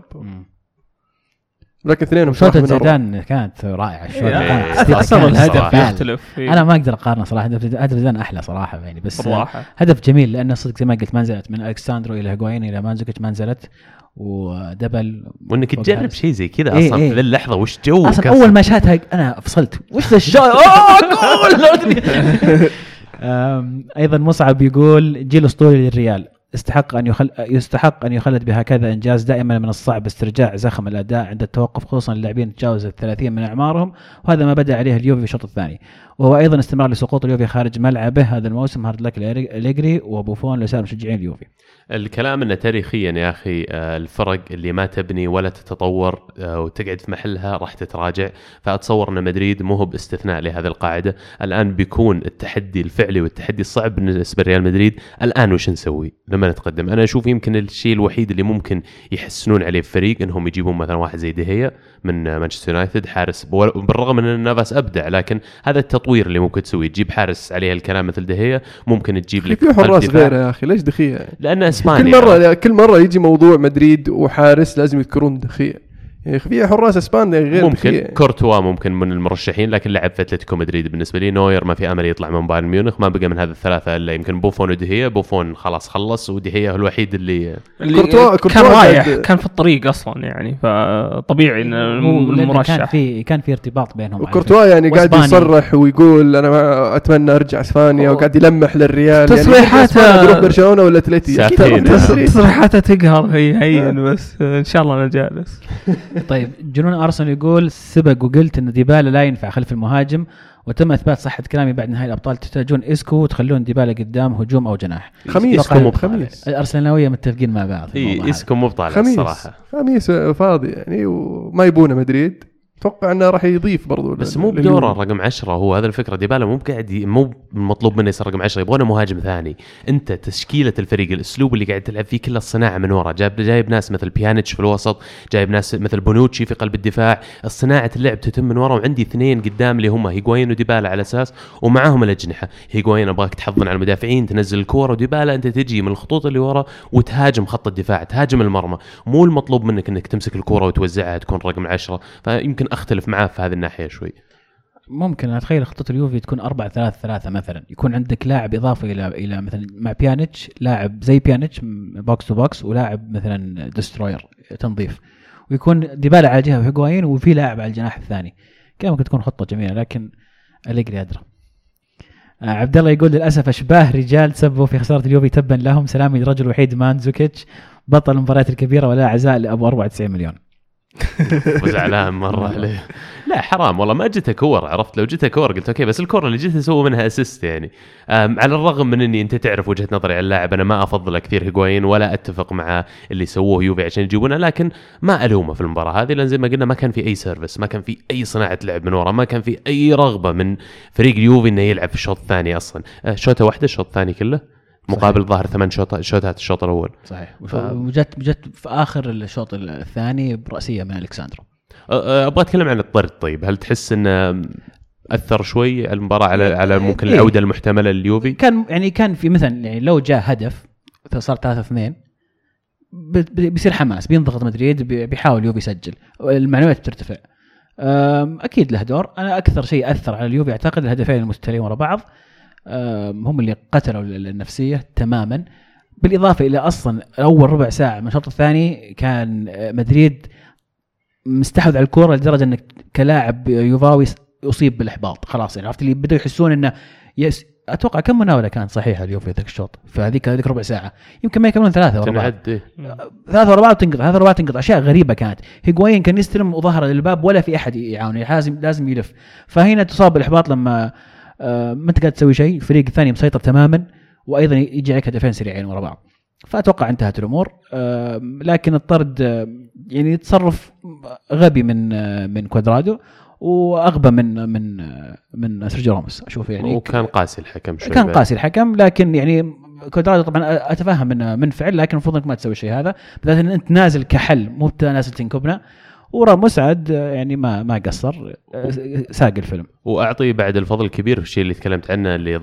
لكن اثنينهم صراحة شوطة. زيدان كانت رائعة الشوطة إيه، كانت كانت الهدف صراحة. يختلف أنا ما أقدر أقارنه صراحة هدف زيدان- هدف زيدان أحلى صراحة يعني بس بالراحه هدف جميل لأنه صدق زي ما قلت ما نزلت من أليكس ساندرو إلى هيغوين إلى مانزوكيتش ما نزلت ودبل وإنك تجرب. شيء زي كذا إيه، أصلا إيه. في اللحظة وش جو أصلا كسر. أول ما شاتها أنا فصلت وش ذا الشوط أوه جول أم، أيضا مصعب يقول جيل أسطوري للريال استحق أن يخل... يستحق أن يخلد بهكذا إنجاز دائما من الصعب استرجاع زخم الأداء عند التوقف خصوصا اللاعبين تجاوز ال 30 من أعمارهم وهذا ما بدا عليه اليوفي في الشوط الثاني. وهو أيضا استمرار لسقوط اليوفي خارج ملعبه هذا الموسم. hard luck ليجري وبوفون لسائر مشجعين اليوفي. الكلام إنه تاريخيا يا أخي آه، الفرق اللي ما تبني ولا تتطور آه، وتقعد في محلها راح تتراجع. فأتصور إن مدريد مو هو باستثناء لهذه القاعدة. الآن بيكون التحدي الفعلي والتحدي الصعب بالنسبة لريال مدريد. الآن وش نسوي؟ لما نتقدم أنا أشوف يمكن الشيء الوحيد اللي ممكن يحسنون عليه الفريق إنهم يجيبون مثلا واحد زي دهيا من مانشستر يونايتد حارس بالرغم إن نافاس أبدع لكن هذا التطوير اللي ممكن تسويه تجيب حارس عليه الكلام مثل دهيا ممكن تجيب لك في حراس. غيره يا أخي ليش دخيه؟ لأن اسبانيا كل مره كل مرة يجي موضوع مدريد وحارس لازم يذكرون دخيه يا أخي في حراس إسبان غير ممكن. دخيه كورتوا ممكن من المرشحين لكن لعب في أتلتيكو مدريد بالنسبة لي. نوير ما في أمل يطلع من بايرن ميونخ. ما بقى من هذا الثلاثة إلا يمكن بوفون ودخيه بوفون خلاص خلص ودخيه هو الوحيد اللي اللي كورتوا- كورتوا كان رايح كان في الطريق أصلا يعني فطبيعي إن هو لأنه كان المرشح. في كان في ارتباط بينهم على وكورتوا يعني قاعد. يصرح ويقول أنا ما أتمنى أرجع إسبانيا وقاعد يلمح للريال. تصريحاته- يعني بيروح برشلونة ولا اتلتي أكيد سافين. طبعاً تصريح. تصريحاته تقهر هي هين بس. إن شاء الله أنا جالس طيب جنون أرسنال يقول سبق وقلت إن ديبالا لا ينفع خلف المهاجم وتم إثبات صحة كلامي بعد نهايه الأبطال. تحتاجون إسكو وتخلون ديبالا قدام هجوم أو جناح. خميس إسكو مو خميس الأرسنالوية متفقين مع بعض إي. إسكو مو بطالع خميس. الصراحة. خميس فاضي يعني وما يبونه مدريد. أتوقع إنه راح يضيف برضو بس مو. بدورة رقم 10 هو هذا الفكرة. ديبالا مو قاعد مو مطلوب منه يصير رقم 10 يبغونه مهاجم ثاني. أنت تشكيلة الفريق الأسلوب اللي قاعد تلعب فيه كله الصناعه من ورا. جايب جايب ناس مثل بيانيتش في الوسط جايب ناس مثل بونوتشي في قلب الدفاع. الصناعه اللعب تتم من ورا وعندي اثنين قدام اللي هم هيغوين وديبالا على أساس ومعاهم الأجنحة. هيغوين أبغاك تحضن على المدافعين تنزل الكورة وديبالا أنت تجي من الخطوط اللي ورا وتهاجم خط الدفاع تهاجم المرمى. مو المطلوب منك إنك تمسك الكورة وتوزعها تكون رقم 10 فيمكن أختلف معاه في هذه الناحية شوي. ممكن. أتخيل خطة اليوفي تكون 4 3 3 مثلا. يكون عندك لاعب اضافه إلى إلى مثلا مع بيانيتش لاعب زي بيانيتش box to box ولاعب مثلا destroyer تنظيف. ويكون ديبالا على جهة وهيغوايين وفي لاعب على الجناح الثاني. كان ممكن تكون خطة جميلة لكن أليجري أدرى. آه، عبد الله يقول للأسف أشباه رجال سبوا في خسارة اليوفي تبا لهم. سلامي للرجل الوحيد مانزوكيتش بطل المباريات الكبيرة ولا عزاء لأبو 94 مليون. وزعلان مرة عليه. لا حرام والله ما جته كور عرفت؟ لو جته كور قلت okay بس الكره اللي جته سوى منها assist يعني. على الرغم من إني أنت تعرف وجهة نظري على اللاعب أنا ما أفضل كثير هيغوايين ولا أتفق مع اللي سووه يوفي عشان يجيبونه لكن ما ألومه في المباراة هذه لأن زي ما قلنا ما كان في أي service ما كان في أي صناعة لعب من ورا ما كان في أي رغبة من فريق اليوفي إنه يلعب في الشوط الثاني أصلا. أه، شوطة واحدة الشوط الثاني كله. مقابل ظاهر ثمان شوط شوطات الشوط الأول. صحيح. ف- وجت جت في آخر الشوط الثاني برأسية من الكساندرو أبغى أتكلم عن الطرد طيب. هل تحس إنه أثر شوي المباراة على على ممكن إيه. العودة المحتملة لليوفي؟ كان يعني كان في مثلا يعني لو جاء هدف صار 3 2 بيصير حماس بينضغط مدريد بي- بيحاول يوفي يسجل. المعنويات بترتفع. أكيد له دور. أنا أكثر شيء أثر على اليوفي أعتقد الهدفين المستلين ورا بعض. هم اللي قتلوا ال- النفسية تماما. بالإضافة إلى أصلا أول ربع ساعة من الشوط الثاني كان آه، مدريد مستحوذ على الكورة لدرجة إنك كلاعب يوفاوي اصيب بالإحباط. خلاص يعني عرفت اللي بدأوا يحسون إنه يس أتوقع كم مناولة كانت صحيحة اليوفي ذاك الشوط؟ فهذيك هذيك ربع ساعة. يمكن ما يكملون ثلاثة تنعد إيه. ثلاثة ورا بعض تنقطع ثلاثة ورا بعض تنقطع. أشياء غريبة كانت. هيغوايين كان يستلم وظهره للباب ولا في أحد يعاونه لازم لازم يلف. فهنا تصاب بالإحباط لما آه، ما أنت قاعد تسوي شيء الفريق الثاني مسيطر تماما وأيضا يجي عليك هدفين سريعين ورا بعض. فأتوقع انتهت الأمور. آه، لكن الطرد آه، يعني تصرف غبي من آه، من كوادرادو وأغبى من من آه، من سيرجيو راموس. أشوف يعني وكان قاسي الحكم شوي كان. قاسي الحكم لكن يعني كوادرادو طبعا أتفهم إنه منفعل لكن المفروض إنك ما تسوي الشيء هذا. بالذات إن أنت نازل كحل مو نازل تنكبنا. وراموس عاد يعني ما ما قصر ساق الفيلم. واعطي بعد الفضل الكبير في الشيء اللي تكلمت عنه اللي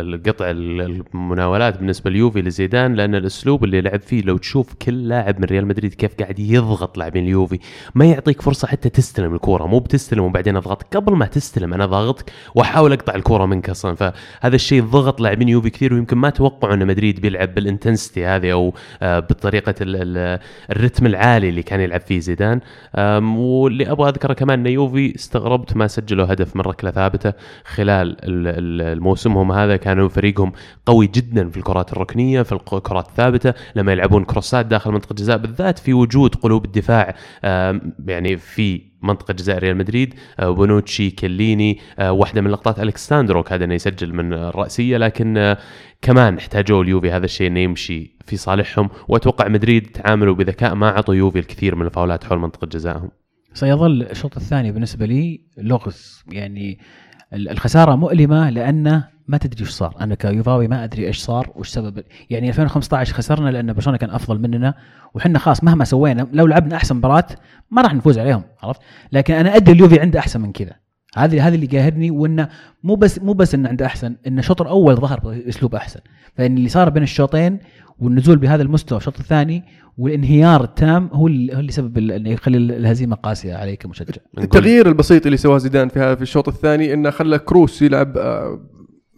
القطع المناولات بالنسبة ليوفي لزيدان لأن الأسلوب اللي لعب فيه لو تشوف كل لاعب من ريال مدريد كيف قاعد يضغط لاعبين اليوفي ما يعطيك فرصة حتى تستلم الكورة. مو بتستلم وبعدين أضغط. قبل ما تستلم أنا ضاغطك وأحاول أقطع الكورة منك أصلا. فهذا الشيء ضغط لاعبين يوفي كثير ويمكن ما توقعوا أن مدريد بيلعب بال intensity هذه أو آه، بطريقة ال- ال- الرتم العالي اللي كان يلعب فيه زيدان. أم، واللي أبغى أذكره كمان إن يوفي استغربت ما سجلوا هدف من ركلة ثابتة خلال ال- ال- الموسمهم هذا. كانوا فريقهم قوي جدا في الكرات الركنية في الكرات الثابته لما يلعبون كروسات داخل منطقة الجزاء بالذات في وجود قلوب الدفاع يعني في منطقة جزاء ريال مدريد آه، بونوتشي كليني آه، واحدة من لقطات ألكساندرو كاد أنه يسجل من الرأسية لكن آه، كمان احتاجوا اليوفي هذا الشيء إنه يمشي في صالحهم. وأتوقع مدريد تعاملوا بذكاء ما اعطوا يوفي الكثير من الفاولات حول منطقة جزائهم. سيظل الشوط الثاني بالنسبة لي لغز. يعني ال- الخسارة مؤلمة لأنه ما تدري إيش صار. أنا كيوفاوي ما أدري إيش صار وش سبب. يعني 2015 خسرنا لأن برشلونة كان أفضل مننا. وحنا خلاص مهما سوينا لو لعبنا أحسن مباراة ما راح نفوز عليهم عرفت؟ لكن أنا أدري اليوفي عنده أحسن من كذا. هذه هذه اللي قاهرني وإنه مو بس مو بس إنه عنده أحسن إنه الشوط الأول ظهر بأسلوب أحسن. فإن اللي صار بين الشوطين والنزول بهذا المستوى الشوط الثاني والانهيار التام هو اللي هو اللي سبب ال- إنه يخلي الهزيمة قاسية عليك كمشجع. التغيير البسيط اللي سواه زيدان في هذا في الشوط الثاني إنه خلى كروس يلعب آه،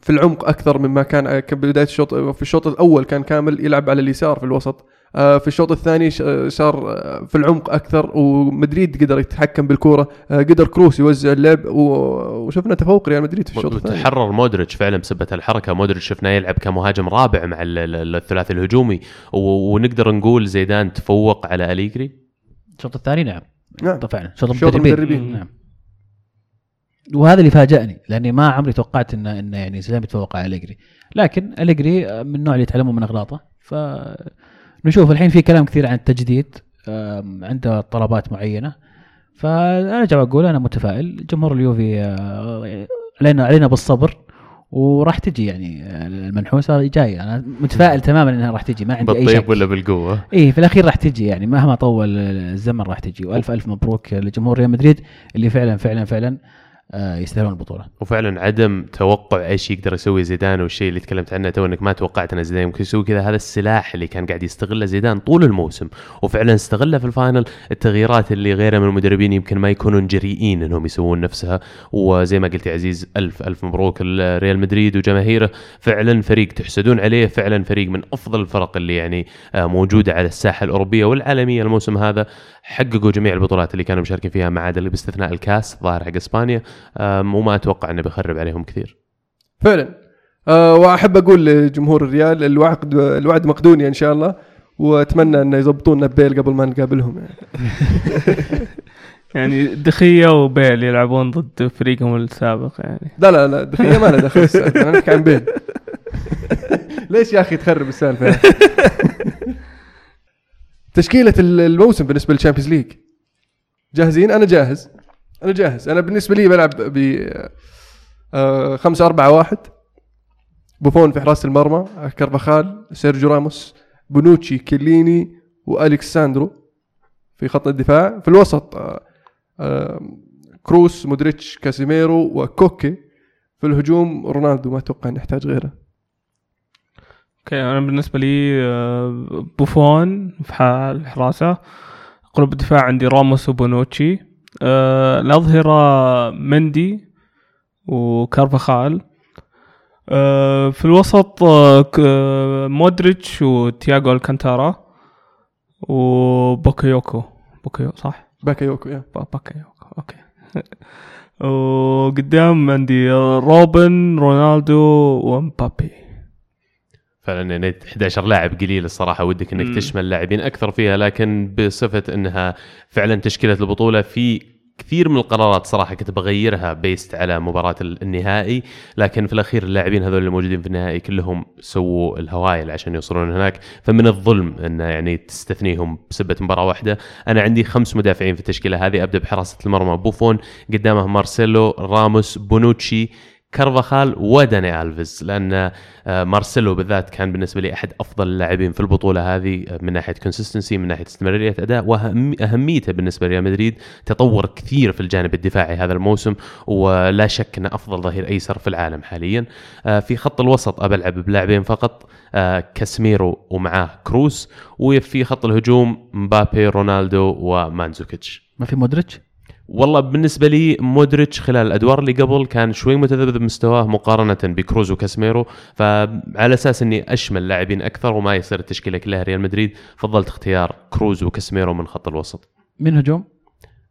في العمق أكثر مما كان آه، كبدايه الشوط في الشوط الأول كان كامل يلعب على اليسار في الوسط. في الشوط الثاني ش- آه، صار آه، في العمق أكثر ومدريد قدر يتحكم بالكورة آه، قدر كروس يوزع اللعب وشفنا تفوق ريال مدريد في الشوط الثاني. تحرر مودريتش فعلا بسبة الحركة مودريتش شفناه يلعب كمهاجم رابع مع ال- ال- الثلاثي الهجومي. ونقدر نقول زيدان تفوق على أليجري؟ الشوط الثاني نعم. نعم. فعلا شوط المدربين. نعم. وهذا اللي فاجأني لأني ما عمري توقعت انه انه يعني زيدان بيتفوق على أليجري. لكن أليجري من النوع اللي يتعلموا من أغلاطه. ف نشوف الحين في كلام كثير عن التجديد عنده طلبات معينة. فأنا ارجع أقول أنا متفائل. جمهور اليوفي آه، علينا علينا بالصبر وراح تجي يعني آه، المنحوسه جاي. أنا متفائل تماما إنها راح تجي ما عندي أي شك. بالطيب ولا بالقوة؟ إيه في الأخير راح تجي يعني مهما طول الزمن راح تجي. والف ألف مبروك لجمهور ريال مدريد اللي فعلا فعلا فعلا آه، يستاهلون البطولة. وفعلا عدم توقع إيش يقدر يسوي زيدان والشيء اللي تكلمت عنه تو إنك ما توقعت إن زيدان يمكن يسوي كذا هذا السلاح اللي كان قاعد يستغله زيدان طول الموسم. وفعلا استغله في ال final. التغييرات اللي غيره من المدربين يمكن ما يكونون جريئين إنهم يسوون نفسها. وزي ما قلت يا عزيز ألف ألف مبروك لريال مدريد وجماهيره. فعلا فريق تحسدون عليه. فعلا فريق من أفضل الفرق اللي يعني آه، موجودة على الساحة الأوروبية والعالمية الموسم هذا. حققوا جميع البطولات اللي كانوا مشاركين فيها ما عدا باستثناء الكاس ظاهر حق إسبانيا. وما أتوقع إنه بيخرب عليهم كثير. فعلا. آه وأحب أقول لجمهور الريال الوعد الوعد مقدونيا إن شاء الله وأتمنى إنه يضبطون بيل قبل ما نقابلهم. يعني يعني دخية وبيل يلعبون ضد فريقهم السابق يعني. لا لا لا دخية ما له دخل أنا نحكي عن بيل. ليش يا أخي تخرب السالفة تشكيلة ال- الموسم بالنسبة لل Champions League. جاهزين؟ أنا جاهز. أنا جاهز. أنا بالنسبة لي بلعب ب 5 4 1 بوفون في حراسه المرمى كارفاخال سيرجيو راموس بونوتشي كيليني والكساندرو في خط الدفاع. في الوسط آه، آه، كروس مودريتش كاسيميرو وكوكي. في الهجوم رونالدو ما أتوقع انه يحتاج غيره. okay أنا بالنسبة لي آه، بوفون في الحراسه قلوب الدفاع عندي راموس وبونوتشي. آه، الأظهرة مندي وكارفاخال. آه، في الوسط آه، مودريتش وتياغو ألكانتارا وبوكيوكو. بوكيو صح؟ باكايوكو يا. با- باكيوكو okay. وقدام عندي روبن رونالدو ومبابي. فعلا يعني 11 لاعب قليل الصراحة ودك إنك مم. تشمل لاعبين أكثر فيها لكن بصفة إنها فعلا تشكيلة البطولة في كثير من القرارات صراحة كنت بغيرها based على مباراة ال- النهائي لكن في الأخير اللاعبين هذول اللي موجودين في النهائي كلهم سووا الهوايل عشان يوصلون هناك فمن الظلم انه يعني تستثنيهم بسبة مباراة واحدة أنا عندي خمس مدافعين في التشكيلة هذه أبدأ بحراسة المرمى بوفون قدامه مارسيلو راموس بونوتشي كارفاخال وداني الفيز لأن آه، مارسيلو بالذات كان بالنسبة لي أحد أفضل اللاعبين في البطولة هذه آه، من ناحية consistency من ناحية استمرارية أداء واهميته بالنسبة لريال مدريد تطور كثير في الجانب الدفاعي هذا الموسم ولا شك أنه أفضل ظهير أيسر في العالم حاليا. آه، في خط الوسط أبلعب بلاعبين فقط كاسميرو ومعاه كروس وفي خط الهجوم مبابي رونالدو ومانزوكيتش. ما في مودريتش؟ والله بالنسبة لي مودريتش خلال الأدوار اللي قبل كان شوي متذبذب مستواه مقارنة بكروز وكاسميرو فعلى أساس أني أشمل لاعبين أكثر وما يصير التشكيلة كلها ريال مدريد فضلت اختيار كروز وكاسميرو من خط الوسط. من هجوم؟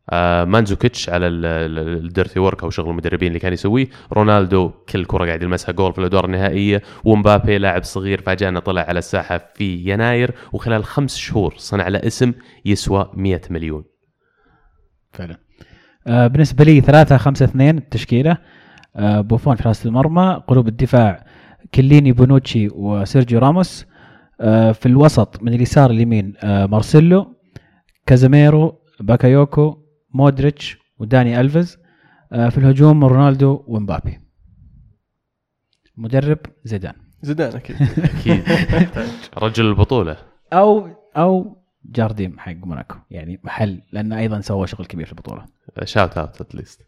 آه مانزوكيتش على ال- ال- ال dirty work أو شغل المدربين اللي كان يسويه. رونالدو كل كرة قاعد يلمسها جول في الأدوار النهائية. ومبابي لاعب صغير فاجأنا طلع على الساحة في يناير. وخلال خمس شهور صنع له اسم يسوى 100 مليون. فعلا. آه بالنسبة لي 3 5 2 التشكيله آه بوفون في حراسه المرمى قلوب الدفاع كليني بونوتشي وسيرجيو راموس. آه في الوسط من اليسار اليمين آه مارسيلو كازاميرو باكايوكو، مودريتش وداني ألفيز. آه في الهجوم رونالدو ومبابي. مدرب زيدان. زيدان أكيد. أكيد. رجل البطولة. أو أو جارديم حق موناكو. يعني محل لأنه أيضا سوى شغل كبير في البطولة. shout out at least?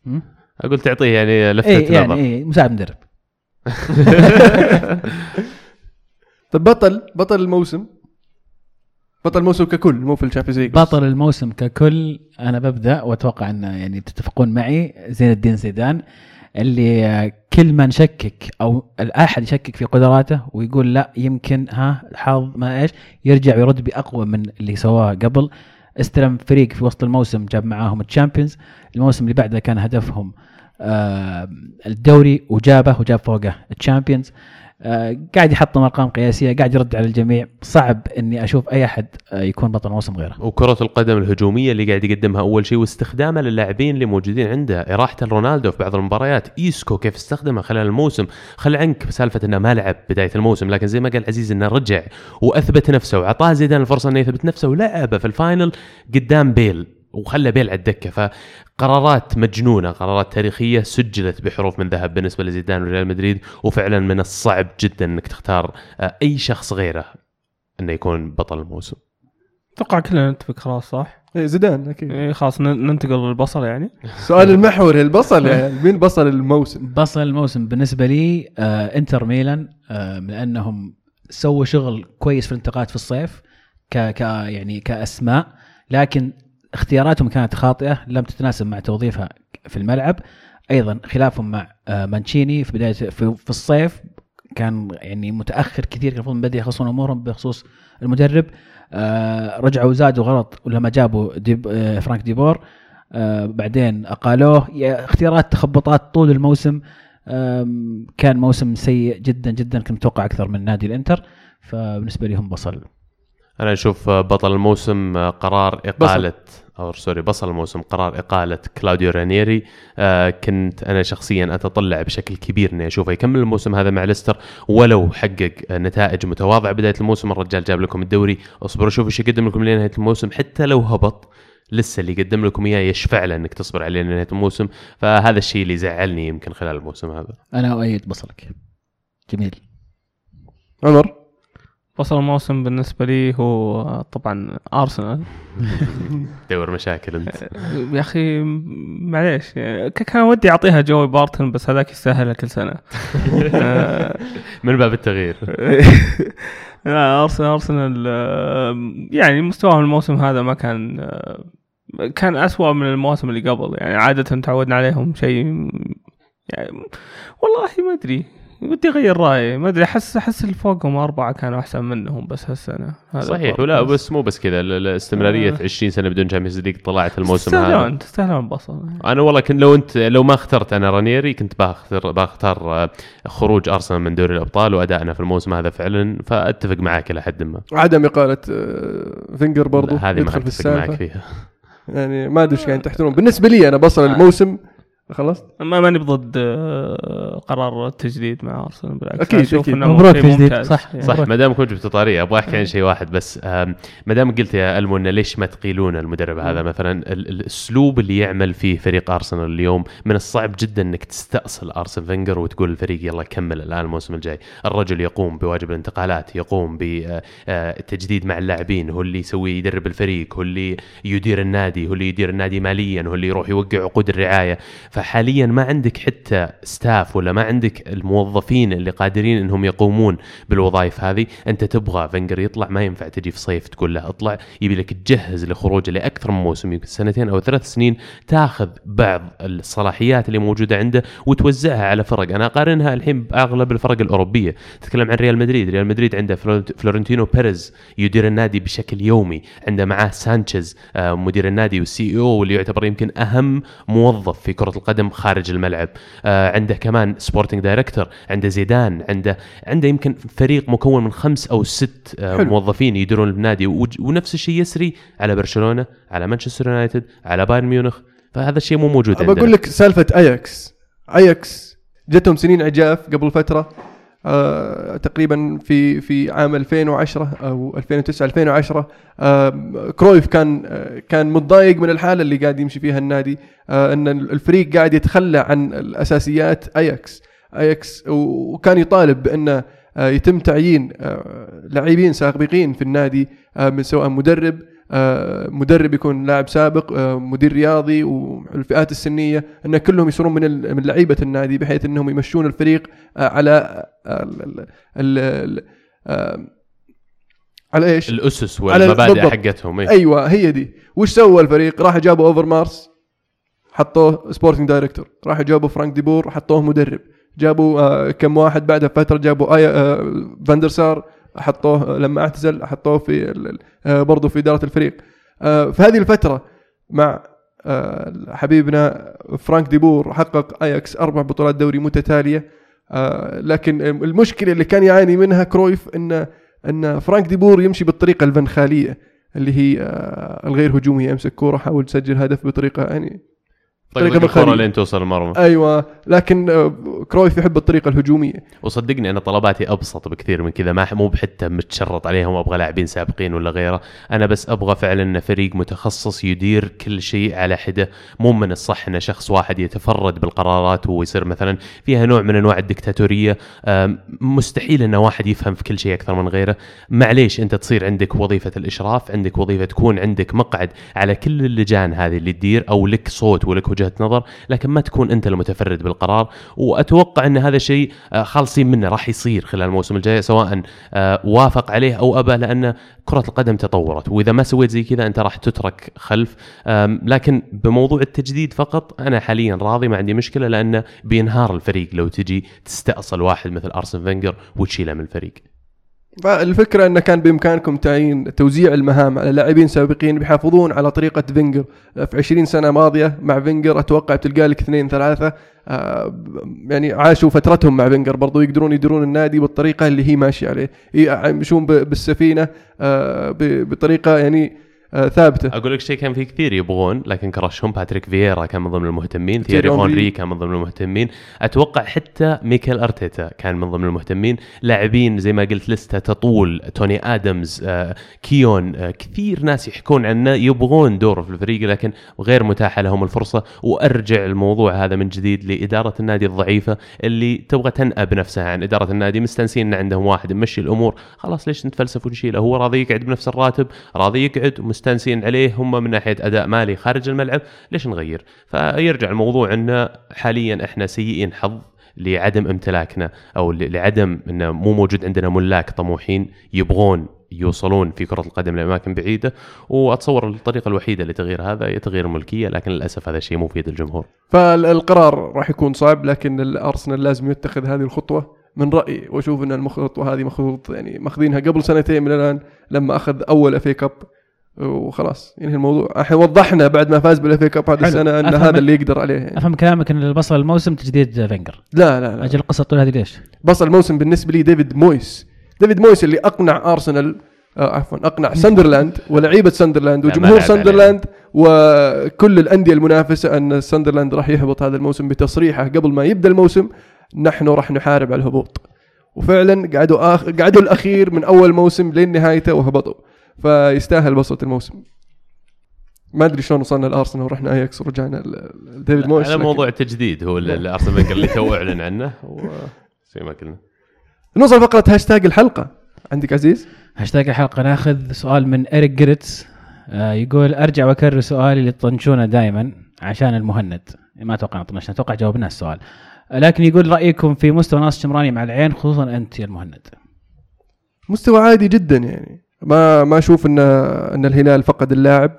أقول تعطيه يعني لفته اي يعني نظر. اي مساعد مدرب. طيب بطل بطل الموسم. بطل الموسم ككل مو في ال Champions League. بطل الموسم ككل أنا ببدأ وأتوقع أن يعني تتفقون معي زين الدين زيدان. اللي آه، كل ما نشكك أو الأحد يشكك في قدراته ويقول لا يمكن ها الحظ ما إيش يرجع ويرد بأقوى من اللي سواه قبل. استلم فريق في وسط الموسم جاب معاهم ال Champions. الموسم اللي بعده كان هدفهم آه الدوري وجابه وجاب فوقه ال Champions. قاعد يحطم ارقام قياسية قاعد يرد على الجميع. صعب إني أشوف أي أحد آه يكون بطل موسم غيره. وكرة القدم الهجومية اللي قاعد يقدمها أول شيء واستخدامه للاعبين اللي موجودين عنده إراحته لرونالدو في بعض المباريات. إيسكو كيف استخدمه خلال الموسم؟ خل عنك سالفة أنه ما لعب بداية الموسم لكن زي ما قال عزيز أنه رجع وأثبت نفسه وعطاه زيدان الفرصة أنه يثبت نفسه ولعبه في ال final قدام بيل وخلى بيل على الدكة. فقرارات مجنونة قرارات تاريخية سجلت بحروف من ذهب بالنسبة لزيدان وريال مدريد وفعلا من الصعب جدا أنك تختار آه، أي شخص غيره أنه يكون بطل الموسم أتوقع كلنا نتفق خلاص صح؟ إيه زيدان أكيد إيه خلاص ننتقل للبصل يعني سؤال المحوري البصل يعني مين بصل الموسم؟ بصل الموسم بالنسبة لي آه إنتر ميلان آه لانهم سووا شغل كويس في الانتقالات في الصيف ك, ك يعني كأسماء لكن اختياراتهم كانت خاطئة لم تتناسب مع توظيفها في الملعب. أيضا خلافهم مع آه مانشيني في بداية في, في الصيف كان يعني متأخر كثير كان المفروض من بدري يخلصون أمورهم بخصوص المدرب. آه رجعوا زادوا غلط ولما جابوا ديب آه فرانك ديبور. بعدين أقالوه. يا- اختيارات تخبطات طول الموسم. كان موسم سيء جدا جدا كنت متوقع أكثر من نادي الإنتر. فبالنسبة لي هم بصل. أنا أشوف بطل الموسم قرار اقاله أو sorry بصل الموسم قرار إقالة كلاوديو رانيري آه كنت أنا شخصيا أتطلع بشكل كبير إني أشوفه يكمل الموسم هذا مع ليستر ولو حقق نتائج متواضعة بداية الموسم. الرجال جاب لكم الدوري. اصبروا شوفوا إيش يقدم لكم لنهاية الموسم. حتى لو هبط لسه اللي يقدم لكم إياه يشفع له إنك تصبر عليه لنهاية الموسم. فهذا الشيء اللي زعلني يمكن خلال الموسم هذا. أنا أؤيد بصلك. جميل. عمر؟ فصل الموسم بالنسبة لي هو طبعا ارسنال دور مشاكل أنت. يا أخي معليش. كان ودي أعطيها جوي بارتن بس هذاك يستاهلها كل سنة. آه، من باب التغيير. لا ارسنال ارسنال آه، يعني مستواهم الموسم هذا ما كان آه، كان أسوأ من المواسم اللي قبل. يعني عادة تعودنا عليهم شيء يعني والله ما أدري. ودي اغير رأيي. ما أدري أحس أحس اللي فوقهم أربعة كانوا أحسن منهم بس هالسنة. هذا صحيح ولا بس. بس مو بس كذا ال- الاستمرارية آه. 20 سنة بدون Champions League طلعت الموسم هذا. تستاهلون تستاهلون بصل. أنا والله كنت لو أنت لو ما اخترت أنا رانيري كنت باختار باختار آه، خروج أرسنال من دوري الأبطال وادائنا في الموسم هذا فعلا فأتفق معاك إلى حد ما. عدم إقالة آه، فينجر برضو هذه ما أتفق معك فيها. يعني ما أدري إيش قاعدين تحترون بالنسبة لي أنا بصل آه. الموسم خلصت؟ ما ماني بضد آه، قرار التجديد مع أرسنال بالعكس. أكيد، أشوف أكيد. إنه مبروك تجديد، ممتاز. صح، يعني. صح. ما دام كنت جبت طاري أبغى أحكي عن شيء واحد بس. آم، ما دام قلت يا المو انه ليش ما تقيلون المدرب هذا؟ مثلا ال- الأسلوب اللي يعمل فيه فريق أرسنال اليوم من الصعب جدا إنك تستأصل أرسن فينجر وتقول الفريق يلا كمل الآن الموسم الجاي، الرجل يقوم بواجب الانتقالات، يقوم بالتجديد مع اللاعبين، هو اللي يسوي يدرب الفريق، هو اللي يدير النادي، هو اللي يدير النادي ماليا، هو اللي يروح يوقع عقود الرعاية، فحاليا ما عندك حتى ستاف ولا ما عندك الموظفين اللي قادرين إنهم يقومون بالوظائف هذه. أنت تبغى فنجر يطلع ما ينفع تجي في صيف تقول له اطلع. يبي لك تجهز لخروجه لأكثر من موسم يمكن سنتين أو ثلاث سنين تاخذ بعض الصلاحيات اللي موجودة عنده وتوزعها على فرق. أنا أقارنها الحين بأغلب الفرق الأوروبية. تتكلم عن ريال مدريد. ريال مدريد عنده فلورنت- فلورنتينو بيريز يدير النادي بشكل يومي. عنده معاه سانشيز آه، مدير النادي وال CEO واللي يعتبر يمكن أهم موظف في كرة القدم. خارج الملعب. آه، عنده كمان sporting director عنده زيدان عنده عنده يمكن فريق مكون من خمس أو ست آه، حلو. موظفين يديرون النادي ونفس الشيء يسري على برشلونة على مانشستر يونايتد على بايرن ميونخ. فهذا الشيء مو موجود عندنا أقول لك سالفة اياكس اياكس جتهم سنين عجاف قبل فترة. آه تقريبا في في عام 2010 أو 2009 2010 آه كرويف كان آه كان متضايق من الحالة اللي قاعد يمشي فيها النادي آه إن الفريق قاعد يتخلى عن الأساسيات أياكس. أياكس وكان يطالب بانه آه يتم تعيين آه لاعبين سابقين في النادي من سواء مدرب مدرب يكون لاعب سابق آه، مدير رياضي والفئات السنية إن كلهم يصيرون من من لعيبة النادي بحيث إنهم يمشون الفريق آه، على آه، ال- ال- ال- ال- آه، على إيش؟ الأسس والمبادئ. حقتهم إيه. أيوه هي دي وش سوى الفريق؟ راح جابوا أوفر مارس حطوه sporting director راح جابوا فرانك ديبور حطوه مدرب جابوا آه كم واحد بعدها فترة جابوا آيا آه فاندرسار حطوه لما أعتزل حطوه في آه برضه في إدارة الفريق. آه في هذه الفترة مع آه حبيبنا فرانك ديبور حقق اياكس أربع بطولات دوري متتالية. لكن المشكلة اللي كان يعاني منها كرويف إن إن فرانك ديبور يمشي بالطريقة الفنخالية اللي هي الغير هجومية يمسك كورة حاول تسجل هدف بطريقة يعني طيب طريقة الكره. لين توصل المرمى. أيوه لكن آه كرويف يحب الطريقة الهجومية. وصدقني أنا طلباتي أبسط بكثير من كذا ما مو بحتى متشرط عليهم أبغى لاعبين سابقين ولا غيره. أنا بس أبغى فعلا فريق متخصص يدير كل شيء على حدة مو من الصح إن شخص واحد يتفرد بالقرارات ويصير مثلا فيها نوع من أنواع الدكتاتورية. مستحيل إن واحد يفهم في كل شيء أكثر من غيره. معليش أنت تصير عندك وظيفة الإشراف عندك وظيفة تكون عندك مقعد على كل اللجان هذه اللي تدير أو لك صوت ولك وجهة نظر لكن ما تكون أنت المتفرد بالقرار. وأتوقع أن هذا شيء آه، خالصين منه راح يصير خلال الموسم الجاي سواء آه، وافق عليه أو أبى لأن كرة القدم تطورت. وإذا ما سويت زي كذا أنت راح تترك خلف. لكن بموضوع التجديد فقط أنا حاليا راضي ما عندي مشكلة لأنه بينهار الفريق لو تجي تستأصل واحد مثل أرسن فينجر وتشيله من الفريق. فالفكرة انه كان بإمكانكم تعيين توزيع المهام على لاعبين سابقين بيحافظون على طريقة فينجر. في 20 سنة ماضية مع فينجر أتوقع بتلقى لك اثنين ثلاثة. آه، يعني عاشوا فترتهم مع فينجر برضو يقدرون يديرون النادي بالطريقة اللي هي ماشية عليه. يمشون بالسفينة آه، بطريقة يعني ثابتة. أقول لك شيء كان في كثير يبغون لكن كرسيهم باتريك فييرا كان من ضمن المهتمين تييري أونري. اونري كان من ضمن المهتمين. أتوقع حتى ميكيل أرتيتا كان من ضمن المهتمين. لاعبين زي ما قلت الليستة تطول توني آدمز آه، كيون آه، كثير ناس يحكون عنه يبغون دور في الفريق لكن غير متاحة لهم الفرصة. وأرجع الموضوع هذا من جديد لإدارة النادي الضعيفة اللي تبغى تنأب نفسها عن إدارة النادي. مستانسين إن عندهم واحد يمشي الأمور. خلاص ليش نتفلسف ونشيله؟ هو راضي يقعد بنفس الراتب راضي يقعد ومستانسين عليه هم من ناحية أداء مالي خارج الملعب. ليش نغير؟ فيرجع الموضوع إنه حاليا إحنا سيئين حظ لعدم امتلاكنا أو لعدم إنه مو موجود عندنا ملاك طموحين يبغون يوصلون في كرة القدم لأماكن بعيدة. وأتصور الطريقة الوحيدة لتغيير هذا هي تغيير الملكية لكن للأسف هذا الشيء مو بيد الجمهور. فالقرار راح يكون صعب لكن الأرسنال لازم يتخذ هذه الخطوة من رأيي. وأشوف إن الخطوه هذه المفروض يعني ماخذينها قبل سنتين من الآن لما أخذ أول FA Cup وخلاص. ينهي الموضوع الحين وضحنا بعد ما فاز بال FA Cup هذه. السنة إن هذا ال- اللي يقدر عليه. يعني. أفهم كلامك إن بصل الموسم تجديد فينجر. لا لا لا. أجل القصة الطويلة هذه ليش؟ بصل الموسم بالنسبة لي ديفيد مويس. ديفيد مويس اللي أقنع أرسنال آه عفوا أقنع ساندرلاند ولعيبة ساندرلاند وجمهور ساندرلاند وكل الأندية المنافسة أن ساندرلاند راح يهبط هذا الموسم بتصريحه قبل ما يبدأ الموسم. نحن راح نحارب على الهبوط. وفعلا قعدوا آخ... قعدوا الأخير من أول موسم لين نهايته وهبطوا. فيستاهل بصل الموسم. ما أدري شلون وصلنا لأرسنال ورحنا أياكس ورجعنا لديفيد مويس هذا موضوع التجديد هو اللي اللي ارسنال فينجر اللي تو أعلن عنه و- زي ما قلنا. نوصل فقرة هاشتاج الحلقة. عندك عزيز؟ هاشتاج الحلقة. ناخذ سؤال من إريك جريتس. آه يقول أرجع وأكرر سؤالي اللي تطنشونه دائما عشان المهند. ما أتوقع طنشنا أتوقع جاوبنا السؤال. لكن يقول رأيكم في مستوى ناصر شمراني مع العين خصوصا أنت يا المهند؟ مستوى عادي جدا يعني. ما ما أشوف إن إن الهلال فقد اللاعب.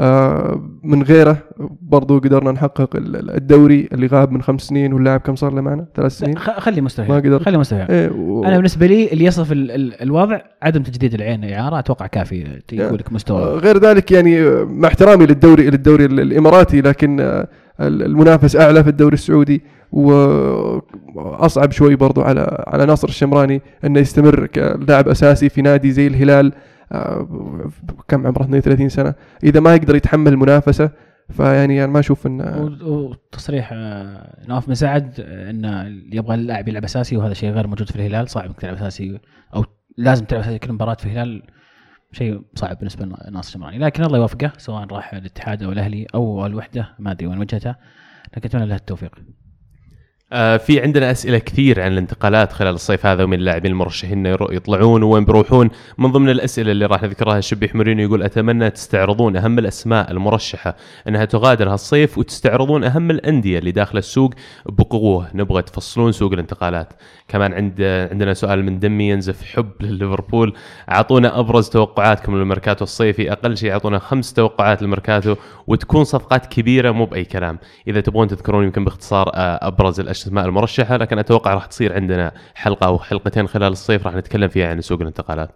آه، من غيره برضو قدرنا نحقق ال- ال- الدوري اللي غاب من خمس سنين واللاعب كم صار له معنا؟ ثلاث سنين؟ خلي مستوى ما قدرت. خلي مستوى إيه و... أنا بالنسبة لي اللي يصف ال ال الوضع عدم تجديد العين اعاره أتوقع كافي يقول لك مستوى. آه، غير ذلك يعني آه، مع احترامي للدوري للدوري ال- الإماراتي لكن ال- المنافس أعلى في الدوري السعودي. وأصعب شوي برضو على على ناصر الشمراني إنه يستمر كلاعب أساسي في نادي زي الهلال آه، كم عمره؟ 32 سنة. إذا ما يقدر يتحمل المنافسه فيعني أنا ما أشوف إنه وتصريح آه، نواف مساعد آه، إنه يبغى اللاعب يلعب أساسي وهذا شيء غير موجود في الهلال صعب إنك تلعب أساسي أو لازم تلعب أساسي كل مباراة في الهلال شيء صعب بالنسبة لناصر الشمراني. لكن الله يوفقه سواء راح الاتحاد أو الأهلي أو الوحدة ما أدري وين وجهته لكن أتمنى له التوفيق. آه، في عندنا أسئلة كثير عن الانتقالات خلال الصيف هذا ومن اللاعبين المرشحين يطلعون وين بيروحون. من ضمن الأسئلة اللي راح نذكرها الشبيح مورينيو يقول أتمنى تستعرضون أهم الأسماء المرشحة إنها تغادر هالصيف وتستعرضون أهم الأندية اللي داخل السوق بقوة. نبغى تفصلون سوق الانتقالات. كمان عند عندنا سؤال من دمي ينزف حب لليفربول. أعطونا أبرز توقعاتكم للميركاتو الصيفي. أقل شيء أعطونا خمس توقعات للميركاتو وتكون صفقات كبيرة مو بأي كلام. إذا تبغون تذكرون يمكن باختصار آه، أبرز الاسماء المرشحة لكن أتوقع راح تصير عندنا حلقة أو حلقتين خلال الصيف راح نتكلم فيها عن سوق الانتقالات.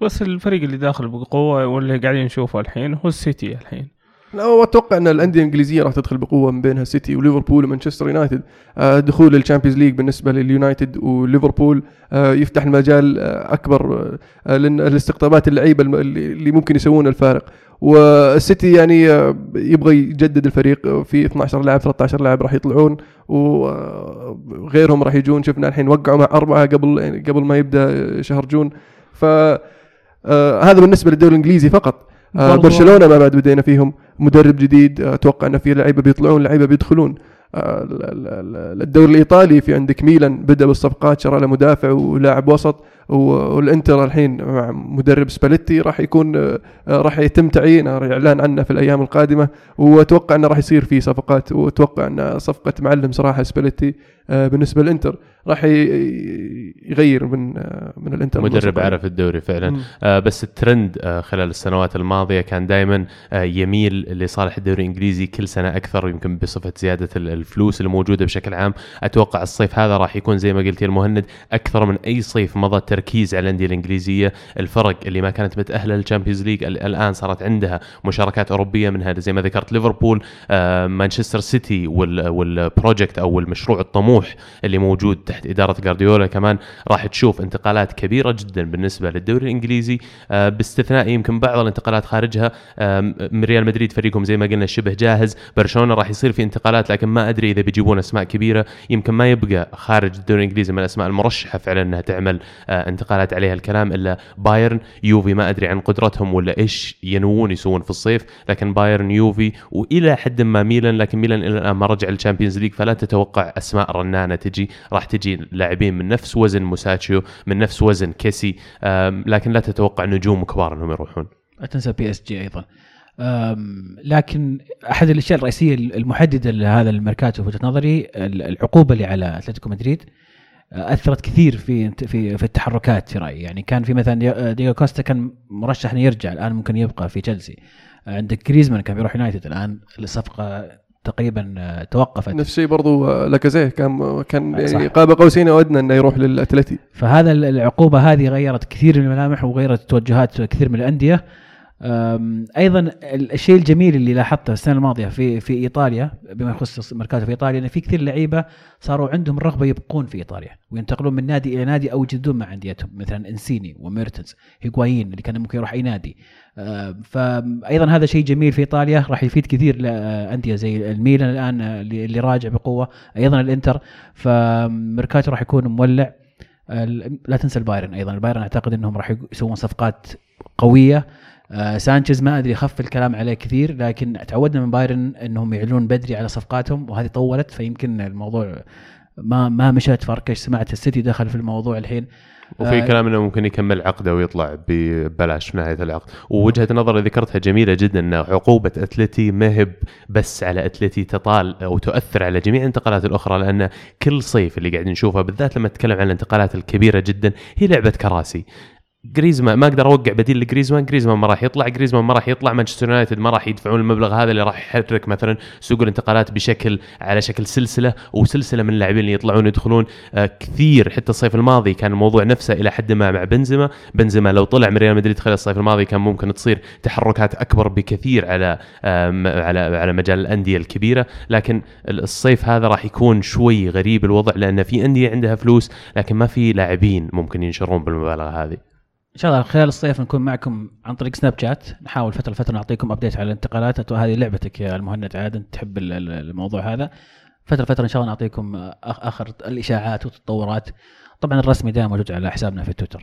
بس الفريق اللي داخل بقوة واللي قاعدين نشوفه الحين هو السيتي الحين. لا وأتوقع أن الأندية الإنجليزية راح تدخل بقوة من بينها سيتي وليفربول ومانشستر يونايتد. آه، دخول ال Champions League بالنسبة لليونايتد وليفربول آه، يفتح المجال آه، أكبر لاستقطابات اللعيبة اللي ممكن يسوون الفارق. والسيتي يعني يبغى يجدد الفريق في 12 لاعب 13 لاعب راح يطلعون وغيرهم راح يجون. شفنا الحين وقعوا مع أربعة قبل يعني قبل ما يبدأ شهر جون. ف هذا بالنسبة للدوري الإنجليزي فقط. آه، برشلونة ما بعد بدينا فيهم مدرب جديد آه، أتوقع ان في لعيبة بيطلعون لعيبة بيدخلون. آه، ال- ال- ال- الدوري الإيطالي في عندك ميلان بدأ بالصفقات شرى له مدافع ولاعب وسط والإنتر الحين مع مدرب سباليتي راح يكون راح يتم تعيينه اعلان عنه في الأيام القادمة. وأتوقع إنه راح يصير في صفقات وأتوقع إن صفقة معلم صراحة سباليتي بالنسبة للإنتر. راح يغير من من الإنتر. مدرب عرف الدوري فعلا. مم. آه بس الترند آه خلال السنوات الماضية كان دائما آه يميل لصالح الدوري الإنجليزي كل سنة أكثر يمكن بصفة زيادة ال- الفلوس اللي موجوده بشكل عام. أتوقع الصيف هذا راح يكون زي ما قلت يا المهند أكثر من أي صيف مضى التركيز على الأندية الإنجليزية. الفرق اللي ما كانت متأهلة لل Champions League ال- الآن صارت عندها مشاركات أوروبية منها زي ما ذكرت ليفربول آه مانشستر سيتي وال- وال project أو المشروع الطموح اللي موجود تحت إدارة جارديولا كمان راح تشوف انتقالات كبيرة جدا بالنسبة للدوري الإنجليزي. آه، باستثناء يمكن بعض الانتقالات خارجها من ريال مدريد فريقهم زي ما قلنا شبه جاهز. برشلونة راح يصير في انتقالات لكن ما أدري إذا بيجيبون أسماء كبيرة. يمكن ما يبقى خارج الدوري الإنجليزي من الأسماء المرشحة فعلا إنها تعمل آه، انتقالات عليها الكلام إلا بايرن. يوفي ما أدري عن قدرتهم ولا إيش ينوون يسوون في الصيف لكن بايرن يوفي وإلى حد ما ميلان لكن ميلان إلى الآن ما رجع لل Champions League فلا تتوقع أسماء رنانة تجي راح تجي لاعبين من نفس وزن موساكيو من نفس وزن كيسي لكن لا تتوقع نجوم كبار انهم يروحون. لا تنسى بي إس جي أيضا. لكن أحد الأشياء الرئيسية المحددة لهذا الميركاتو في وجهة نظري ال- العقوبة اللي على أتلتيكو مدريد أه، أثرت كثير في في في التحركات في رأيي. يعني كان في مثلا دي- ديجو كوستا كان مرشح إنه يرجع الآن ممكن يبقى في تشيلسي. عندك جريزمان كان بيروح يونايتد الآن الصفقه تقريبا أه، توقفت. نفس الشيء برضو آه، لاكازيت كان كان صح. يعني قاب قوسين أو ادنى إنه يروح للأتلتي. فهذا ال- العقوبة هذه غيرت كثير من الملامح وغيرت توجهات كثير من الأندية. أم، أيضا ال- الشيء الجميل اللي لاحظته السنة الماضية في في إيطاليا بما يخص ميركاتو في إيطاليا إن في كثير لعيبة صاروا عندهم الرغبه يبقون في إيطاليا وينتقلون من نادي إلى نادي أو يجددون مع أنديتهم مثلا إنسيني وميرتنز هيغوايين اللي كان ممكن يروح أي نادي. فايضا هذا شيء جميل في إيطاليا راح يفيد كثير لأندية زي الميلان الآن اللي راجع بقوة. أيضا الإنتر فميركاتو راح يكون مولع. لا تنسى البايرن أيضا البايرن أعتقد إنهم راح يسوون صفقات قوية. آه سانشيز ما أدري خف الكلام عليه كثير لكن تعودنا من بايرن إنهم يعلنون بدري على صفقاتهم وهذه طولت فيمكن الموضوع ما ما مشت فركش سمعت السيتي دخل في الموضوع الحين. وفي آه، كلام إنه ممكن يكمل عقده ويطلع ببلاش في نهايه العقد. ووجهة اللي ذكرتها جميلة جدا إن عقوبة أتلتي ما هي بس على أتلتي تطال أو تؤثر على جميع الانتقالات الأخرى لأن كل صيف اللي قاعدين نشوفها بالذات لما نتكلم عن الانتقالات الكبيرة جدا هي لعبة كراسي. جريزمان ما أقدر أوقع بديل لجريزمان. جريزمان ما راح يطلع جريزمان ما راح يطلع مانشستر يونايتد ما راح يدفعون المبلغ هذا اللي راح يحرك مثلا سوق الانتقالات بشكل على شكل سلسلة وسلسلة من اللاعبين اللي يطلعون يدخلون آه كثير حتى الصيف الماضي كان الموضوع نفسه إلى حد ما مع بنزيما. بنزيما لو طلع من ريال مدريد خلال الصيف الماضي كان ممكن تصير تحركات أكبر بكثير على آم، على على مجال الأندية الكبيرة. لكن الصيف هذا راح يكون شوي غريب الوضع لأن في أندية عندها فلوس لكن ما في لاعبين ممكن ينشرون بالمبالغ هذه. إن شاء الله خلال الصيف نكون معكم عن طريق سناب شات. نحاول فترة لفترة نعطيكم ابديت على الانتقالات. هذه لعبتك يا المهند عاد انت تحب ال- ال- الموضوع هذا. فترة فتره إن شاء الله نعطيكم أخ- آخر الإشاعات والتطورات. طبعا الرسمي دائما موجود على حسابنا في تويتر.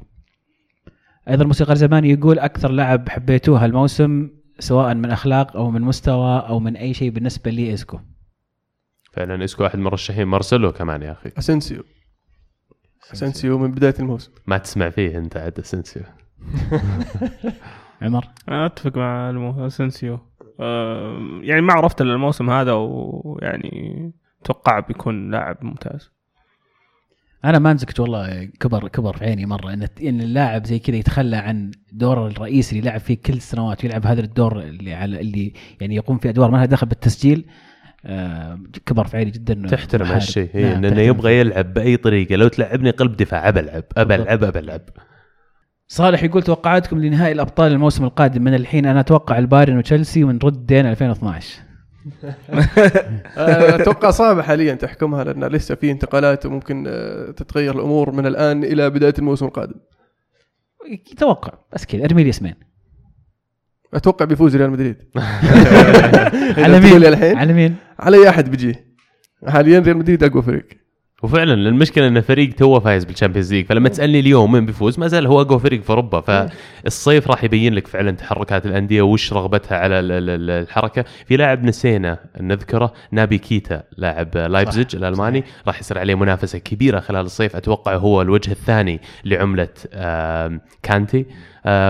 أيضا الموسيقار زماني يقول أكثر لاعب حبيتوه هالموسم سواء من أخلاق أو من مستوى أو من أي شيء بالنسبة لي اسكو فعلا اسكو واحد من المرشحين مارسيلو كمان يا أخي. اسنسيو اسنسيو من بداية الموسم. ما تسمع فيه انت عاد اسنسيو عمر؟ أنا أتفق مع اسنسيو آه، يعني ما عرفت إلا الموسم هذا ويعني أتوقع بيكون لاعب ممتاز. أنا ما نزكت والله كبر كبر في عيني مرة إن إن اللاعب زي كذا يتخلى عن دوره الرئيسي اللي لعب فيه كل السنوات ويلعب هذا الدور اللي على اللي يعني يقوم في أدوار ما لها دخل بالتسجيل. كبر في عيني جدا تحترم. هالشيء نعم، إنه تحترم. يبغى يلعب بأي طريقة. لو تلعبني قلب دفاع ابى العب ابى العب ابى العب صالح يقول توقعاتكم لنهائي الأبطال الموسم القادم. من الحين أنا أتوقع البايرن وتشيلسي ونرد دين 2012 آه، أتوقع صعبة حاليا تحكمها لأن لسه في انتقالات وممكن آه، تتغير الأمور من الآن إلى بداية الموسم القادم. توقع بس كذا. ارمي لي اسمين أتوقع بيفوز ريال مدريد. على مين؟ الحين على مين؟ على أي أحد بيجيه حاليا ريال مدريد أقوى فريق. وفعلا المشكلة إن فريق توه فايز بال Champions League فلما تسألني اليوم مين بيفوز ما زال هو أقوى فريق في أوروبا. فالصيف راح يبين لك فعلا تحركات الأندية وش رغبتها على ال- ال- ال- الحركة. في لاعب نسينا نذكره نابي كيتا لاعب لايبزيج الألماني راح يصير عليه منافسة كبيرة خلال الصيف. أتوقع هو الوجه الثاني لعملة كانتي.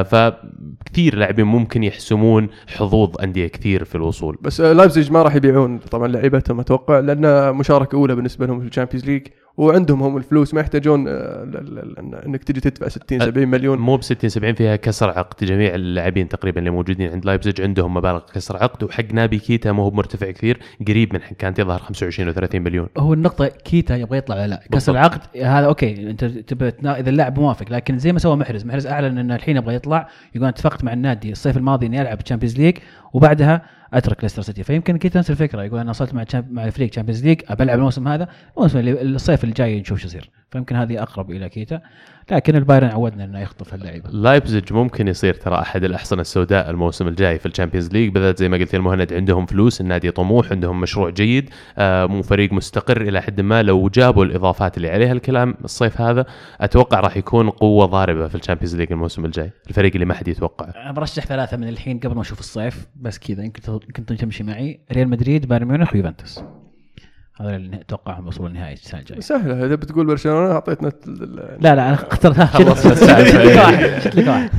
فكثير لاعبين ممكن يحسمون حظوظ أندية كثير في الوصول. بس آه، لايبزيج ما راح يبيعون طبعا لعيبتهم أتوقع لأن مشاركة أولى بالنسبة لهم في ال Champions League. وعندهم هم الفلوس ما يحتاجون آه، إنك تجي تدفع 60 70 مليون. مو ب 60 70 فيها كسر عقد. جميع اللاعبين تقريبا اللي موجودين عند لايبزيج عندهم مبالغ كسر عقد وحق نابي كيتا مو هو مرتفع كثير قريب من كانت يظهر 25 و30 مليون. هو النقطة كيتا يبغى يطلع ولا لا؟ كسر بالضبط. العقد هذا okay أنت تبى إذا اللاعب موافق لكن زي ما سوى محرز محرز أعلن انه الحين يبغى يطلع يقول اتفقت مع النادي الصيف الماضي إني ألعب Champions League وبعدها أترك ليستر سيتي. فيمكن كيتا نفس الفكرة؟ يقول أنا وصلت مع مع الفريق Champions League ابى العب الموسم هذا الموسم الصيف اللي جاي نشوف شو يصير. فيمكن هذه أقرب إلى كيتا. لكن البايرن عودنا إنه يخطف اللعيبة. لايبزيج ممكن يصير ترى أحد الأحصنة السوداء الموسم الجاي في ال Champions League. بالذات زي ما قلت يا المهند عندهم فلوس النادي طموح عندهم مشروع جيد آه مو فريق مستقر إلى حد ما. لو جابوا الإضافات اللي عليها الكلام الصيف هذا أتوقع راح يكون قوة ضاربة في ال Champions League الموسم الجاي. الفريق اللي ما حد يتوقعه. أنا برشح ثلاثة من الحين قبل ما أشوف الصيف بس كذا يمكن يمكن تمشي معي. ريال مدريد بايرن ميونخ ويوفنتوس هذا اللي اتوقعهم يوصلون النهائي السنة الجاية. سهلة إذا بتقول برشلونة أعطيتنا لا لا أنا اخترتها خلصنا. شلت السالفة. لك واحد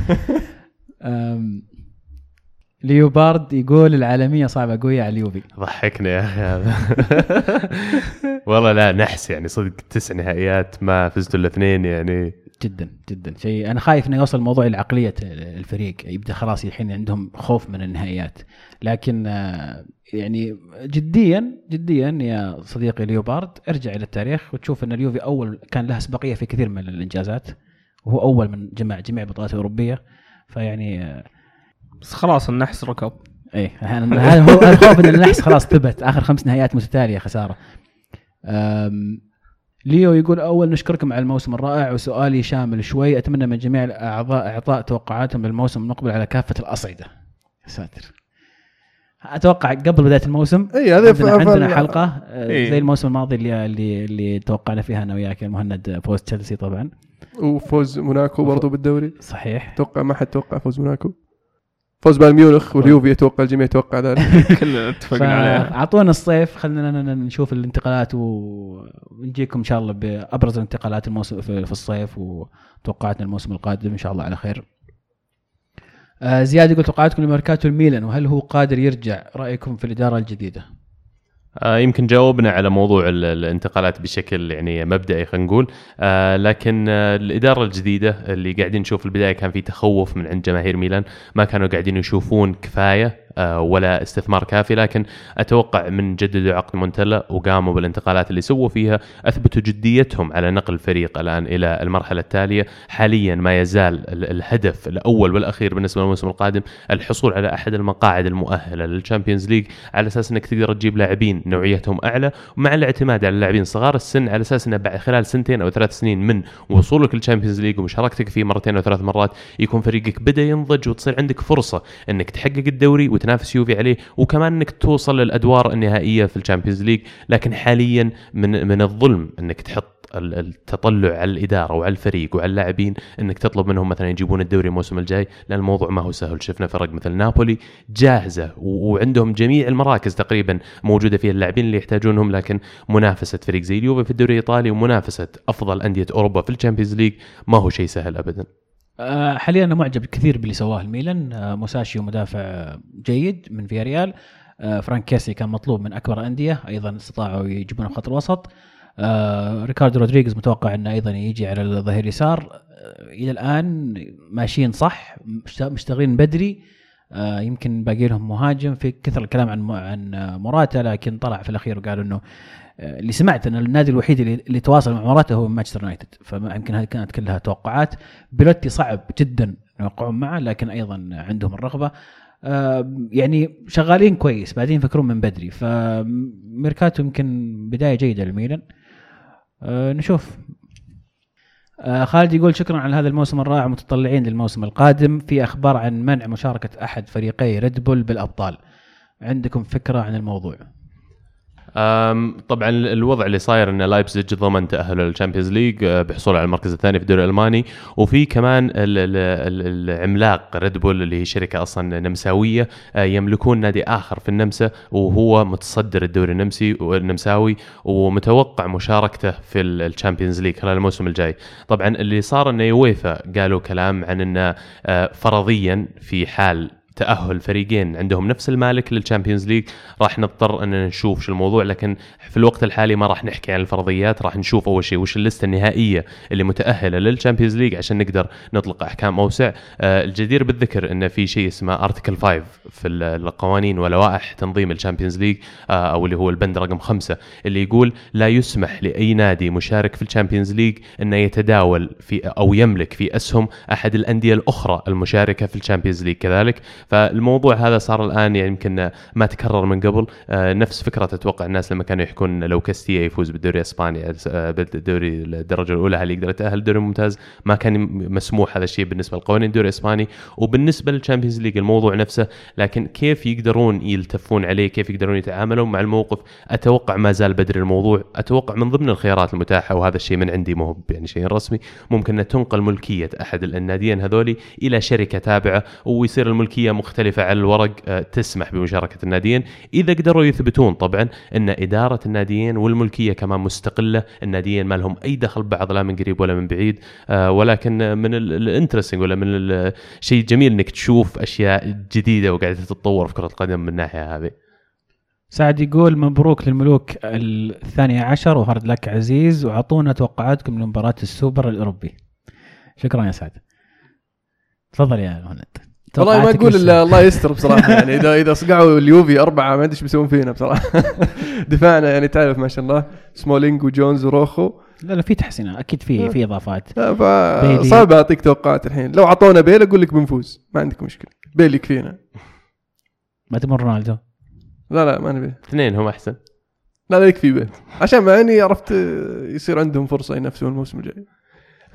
ليوبارد يقول العالمية صعبة قوية على اليوفي. ضحكنا يا أخي هذا. والله لا نحس يعني صدق تسع نهائيات ما فزتوا الاثنين يعني. جدا جدا. شيء أنا خايف إنه يوصل الموضوع إلى عقليه الفريق. يبدأ خلاص الحين عندهم خوف من النهائيات. لكن آه، يعني جديا جديا يا صديقي ليوبارد ارجع إلى التاريخ وتشوف إن اليوفي أول كان له سبقيه في كثير من الإنجازات وهو أول من جمع جميع البطولات الاوروبيه فيعني آه، بس خلاص النحس ركب إيه هذا هو الخوف إن النحس خلاص ثبت آخر خمس نهائيات متتالية خسارة. ليو يقول أول نشكركم على الموسم الرائع وسؤالي شامل شوي أتمنى من جميع الأعضاء اعطاء توقعاتهم للموسم المقبل على كافة الأصعدة. ساتر. أتوقع قبل بداية الموسم إي هذا عندنا, عندنا حلقة إيه. زي الموسم الماضي اللي اللي اللي توقعنا فيها أنا وياك يا مهند فوز تشيلسي طبعا. وفوز موناكو برضو بالدوري. صحيح. أتوقع ما حد توقع فوز موناكو. فوز بايرن ميونخ واليوفي أتوقع الجميع يتوقع ذلك. كلنا اتفقنا عليها. فاعطونا الصيف خلينا نشوف الانتقالات ونجيكم إن شاء الله بأبرز الانتقالات الموسم في في الصيف وتوقعاتنا الموسم القادم إن شاء الله على خير. آه زياد يقول توقعاتكم لميركاتو الميلان وهل هو قادر يرجع؟ رأيكم في الإدارة الجديدة؟ آه، يمكن جاوبنا على موضوع ال- الانتقالات بشكل يعني مبدئي خلينا نقول. آه، لكن الإدارة الجديدة اللي قاعدين نشوف في البداية كان في تخوف من عند جماهير ميلان ما كانوا قاعدين يشوفون كفاية. ولا استثمار كافي لكن أتوقع من جددوا عقد مونتلا وقاموا بالانتقالات اللي سووا فيها أثبتوا جديتهم على نقل الفريق الآن إلى المرحلة التالية. حاليا ما يزال ال- الهدف الأول والأخير بالنسبة للموسم القادم الحصول على أحد المقاعد المؤهلة لل Champions League على أساس إنك تقدر تجيب لاعبين نوعيتهم أعلى ومع الاعتماد على اللاعبين صغار السن على أساس إنه بعد خلال سنتين أو ثلاث سنين من وصولك لل Champions League ومشاركتك فيه مرتين أو ثلاث مرات يكون فريقك بدأ ينضج وتصير عندك فرصة إنك تحقق الدوري وتنافس يوفي عليه وكمان إنك توصل للأدوار النهائية في ال Champions League. لكن حاليا من من الظلم إنك تحط ال- التطلع على الإدارة وعلى الفريق وعلى اللاعبين إنك تطلب منهم مثلا يجيبون الدوري الموسم الجاي. لأن الموضوع ما هو سهل. شفنا فرق مثل نابولي جاهزة وعندهم جميع المراكز تقريبا موجودة فيها اللاعبين اللي يحتاجونهم. لكن منافسة فريق زي اليوفي في الدوري الإيطالي ومنافسة أفضل أندية أوروبا في ال Champions League ما هو شيء سهل ابدا. حاليا أنا معجب كثير باللي سواه الميلان. آه، موساشيو مدافع جيد من فياريال. آه، فرانك كيسي كان مطلوب من أكبر أندية أيضا استطاعوا يجيبونه خط الوسط. آه، ريكاردو رودريغيز متوقع إنه أيضا يجي على الظهير يسار آه، إلى الآن ماشيين صح مشت- مشتغلين بدري. آه، يمكن باقي لهم مهاجم. في كثر الكلام عن عن آه، موراتا لكن طلع في الأخير وقال إنه آه، اللي سمعت أن النادي الوحيد اللي, اللي تواصل مع موراتا هو مانشستر يونايتد. فيمكن هذه كانت كلها توقعات. بيلوتي صعب جدا يوقعون معه لكن أيضا عندهم الرغبة. آه، يعني شغالين كويس بعدين يفكرون من بدري. فميركاتو يمكن بداية جيدة للميلان آه، نشوف. آه، خالد يقول شكرا على هذا الموسم الرائع متطلعين للموسم القادم. في أخبار عن منع مشاركة أحد فريقي ريد بول بالأبطال. عندكم فكرة عن الموضوع؟ طبعا الوضع اللي صاير إن لايبزيج ضمن تاهله لل Champions League أه، بحصول على المركز الثاني في الدوري الألماني. وفي كمان ال- ال- ال- العملاق ريد بول اللي هي شركة أصلا نمساوية أه، يملكون نادي آخر في النمسا وهو متصدر الدوري النمسي والنمساوي ومتوقع مشاركته في ال- ال Champions League خلال الموسم الجاي. طبعا اللي صار إن يويفا قالوا كلام عن إنه أه، فرضيا في حال تأهل فريقين عندهم نفس المالك لل Champions League راح نضطر أن نشوف شو الموضوع لكن في الوقت الحالي ما راح نحكي عن الفرضيات راح نشوف أول شيء وش اللسته النهائية اللي متأهلة لل Champions League عشان نقدر نطلق أحكام أوسع. آه، الجدير بالذكر إن في شيء اسمه article 5 في ال- القوانين ولوائح تنظيم ال Champions League آه، أو اللي هو البند رقم خمسة اللي يقول لا يسمح لأي نادي مشارك في ال Champions League إنه يتداول في أو يملك في أسهم أحد الأندية الأخرى المشاركة في ال Champions League. كذلك فالموضوع هذا صار الآن يعني يمكن ما تكرر من قبل. آه، نفس فكرة أتوقع الناس لما كانوا يحكون لو كاستيا يفوز بالدوري الإسباني آه، بالدوري الدرجة الأولى هل يقدر يتأهل الدوري الممتاز؟ ما كان مسموح هذا الشيء بالنسبة لقوانين الدوري الإسباني. وبالنسبة لل Champions League الموضوع نفسه لكن كيف يقدرون يلتفون عليه؟ كيف يقدرون يتعاملون مع الموقف؟ أتوقع ما زال بدري الموضوع. أتوقع من ضمن الخيارات المتاحة وهذا الشيء من عندي مو يعني شيء رسمي ممكن أن تنقل ملكية أحد الناديين هذولي إلى شركة تابعة ويصير الملكية مختلفة على الورق آه، تسمح بمشاركة الناديين. إذا قدروا يثبتون طبعا أن إدارة الناديين والملكية كمان مستقلة الناديين ما لهم أي دخل ببعض لا من قريب ولا من بعيد آه، ولكن من ال interesting ولا من الشيء الجميل إنك تشوف أشياء جديدة وقاعدة تتطور في كرة القدم من الناحية هذه. سعد يقول مبروك للملوك الثانية عشر و hard luck عزيز وأعطونا توقعاتكم لمباراة السوبر الأوروبي. شكرا يا سعد. تفضل يا مهند. والله ما للس- إلا الله يستر بصراحة. يعني اذا إذا صقعوا اليوفي أربعة ما أدري إيش بيسوون فينا بصراحة. دفاعنا يعني تعرف ما شاء الله سمولينج وجونز وروخو. لا لا في تحسينات أكيد في في إضافات. فصعب أعطيك توقعات الحين. لو أعطونا بيل أقول لك بنفوز. ما عندك مشكلة. بيل يكفينا. ما تمر رونالدو. لا لا ما نبي. اثنين هم أحسن. لا لا يكفي بيل. عشان مع إني عرفت يصير عندهم فرصة ينافسون الموسم الجاي.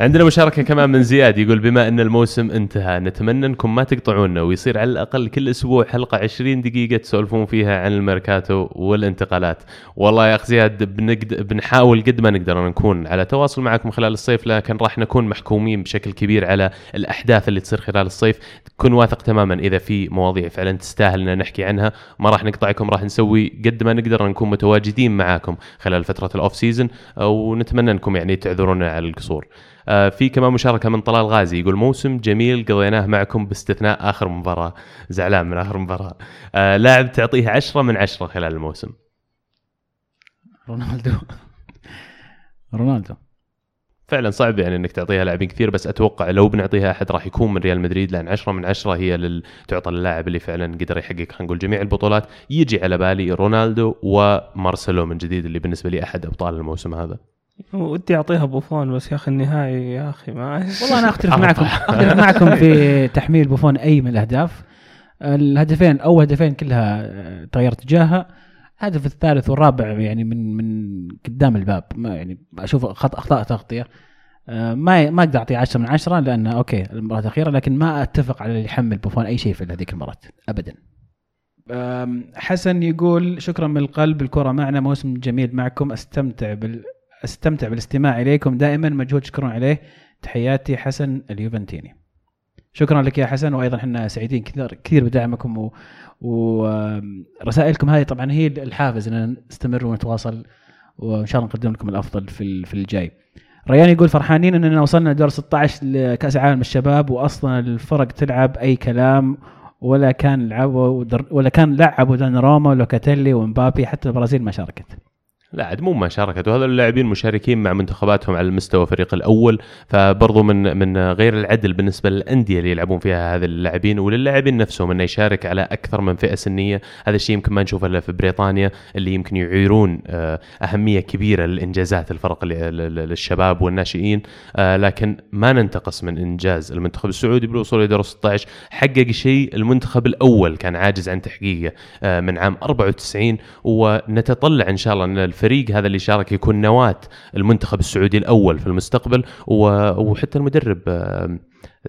عندنا مشاركة كمان من زياد يقول بما أن الموسم انتهى نتمنى أنكم ما تقطعونا ويصير على الأقل كل أسبوع حلقة 20 دقيقة تسولفون فيها عن الميركاتو والانتقالات. والله يا أخ زياد بنقد... بنحاول قد ما نقدر نكون على تواصل معكم خلال الصيف لكن راح نكون محكومين بشكل كبير على الأحداث اللي تصير خلال الصيف، كن واثق تماما إذا في مواضيع فعلا تستاهل ان نحكي عنها ما راح نقطعكم راح نسوي قد ما نقدر نكون متواجدين معاكم خلال فترة ال off season ونتمنى أنكم يعني تعذرونا على القصور. آه، في كمان مشاركة من طلال غازي يقول موسم جميل قضيناه معكم باستثناء آخر مباراة. زعلان من آخر مباراة. آه، لاعب تعطيه عشرة من عشرة خلال الموسم. رونالدو. رونالدو. فعلا صعب يعني إنك تعطيها لاعبين كثير بس أتوقع لو بنعطيها أحد راح يكون من ريال مدريد لأن 10 من 10 هي لل... تعطى للاعب اللي فعلا قدر يحقق خلينا نقول جميع البطولات. يجي على بالي رونالدو ومارسيلو من جديد اللي بالنسبة لي أحد أبطال الموسم هذا. ودي أعطيها بوفون بس يا أخي النهائي يا أخي ما والله أنا أختلف معكم. أختلف معكم في تحميل بوفون أي من الأهداف. الهدفين أول هدفين كلها آه، تغيرت تجاهها. الهدف الثالث والرابع يعني من من قدام الباب. ما يعني أشوف خط أخطاء تغطية. آه، ما ما أقدر أعطيه 10 من 10 لأن okay المباراه الأخيرة لكن ما أتفق على اللي يحمل بوفون أي شيء في هذيك المباراة. ابدا. حسن يقول شكرا من القلب الكرة معنا موسم جميل معكم. أستمتع بال أستمتع بالاستماع إليكم دائما مجهود تشكرون عليه تحياتي حسن اليوفنتيني شكرا لك يا حسن وأيضا إحنا سعيدين كثير كثير بدعمكم. ورسائلكم هذه طبعا هي الحافز إن نستمر ونتواصل وإن شاء الله نقدم لكم الأفضل في في الجاي. ريان يقول فرحانين إننا وصلنا دور 16 لكأس العالم الشباب واصلا الفرق تلعب أي كلام ولا كان لعبوا ولا كان لعبوا دوناروما ولوكاتيلي ومبابي حتى البرازيل ما شاركت. لا عاد مو ما شاركت وهذول اللاعبين مشاركين مع منتخباتهم على المستوى الفريق الأول. فبرضو من من غير العدل بالنسبة للأندية اللي يلعبون فيها هذا اللاعبين وللاعبين نفسهم إنه يشارك على أكثر من فئة سنية. هذا الشيء يمكن ما نشوفه إلا في بريطانيا اللي يمكن يعيرون آه، أهمية كبيرة للانجازات الفرق للشباب والناشئين. آه، لكن ما ننتقص من إنجاز المنتخب السعودي بالوصول إلى دور 16 حقق شيء المنتخب الأول كان عاجز عن تحقيقه آه، من عام 94 ونتطلع إن شاء الله ان الفريق هذا اللي شارك يكون نواة المنتخب السعودي الأول في المستقبل وحتى المدرب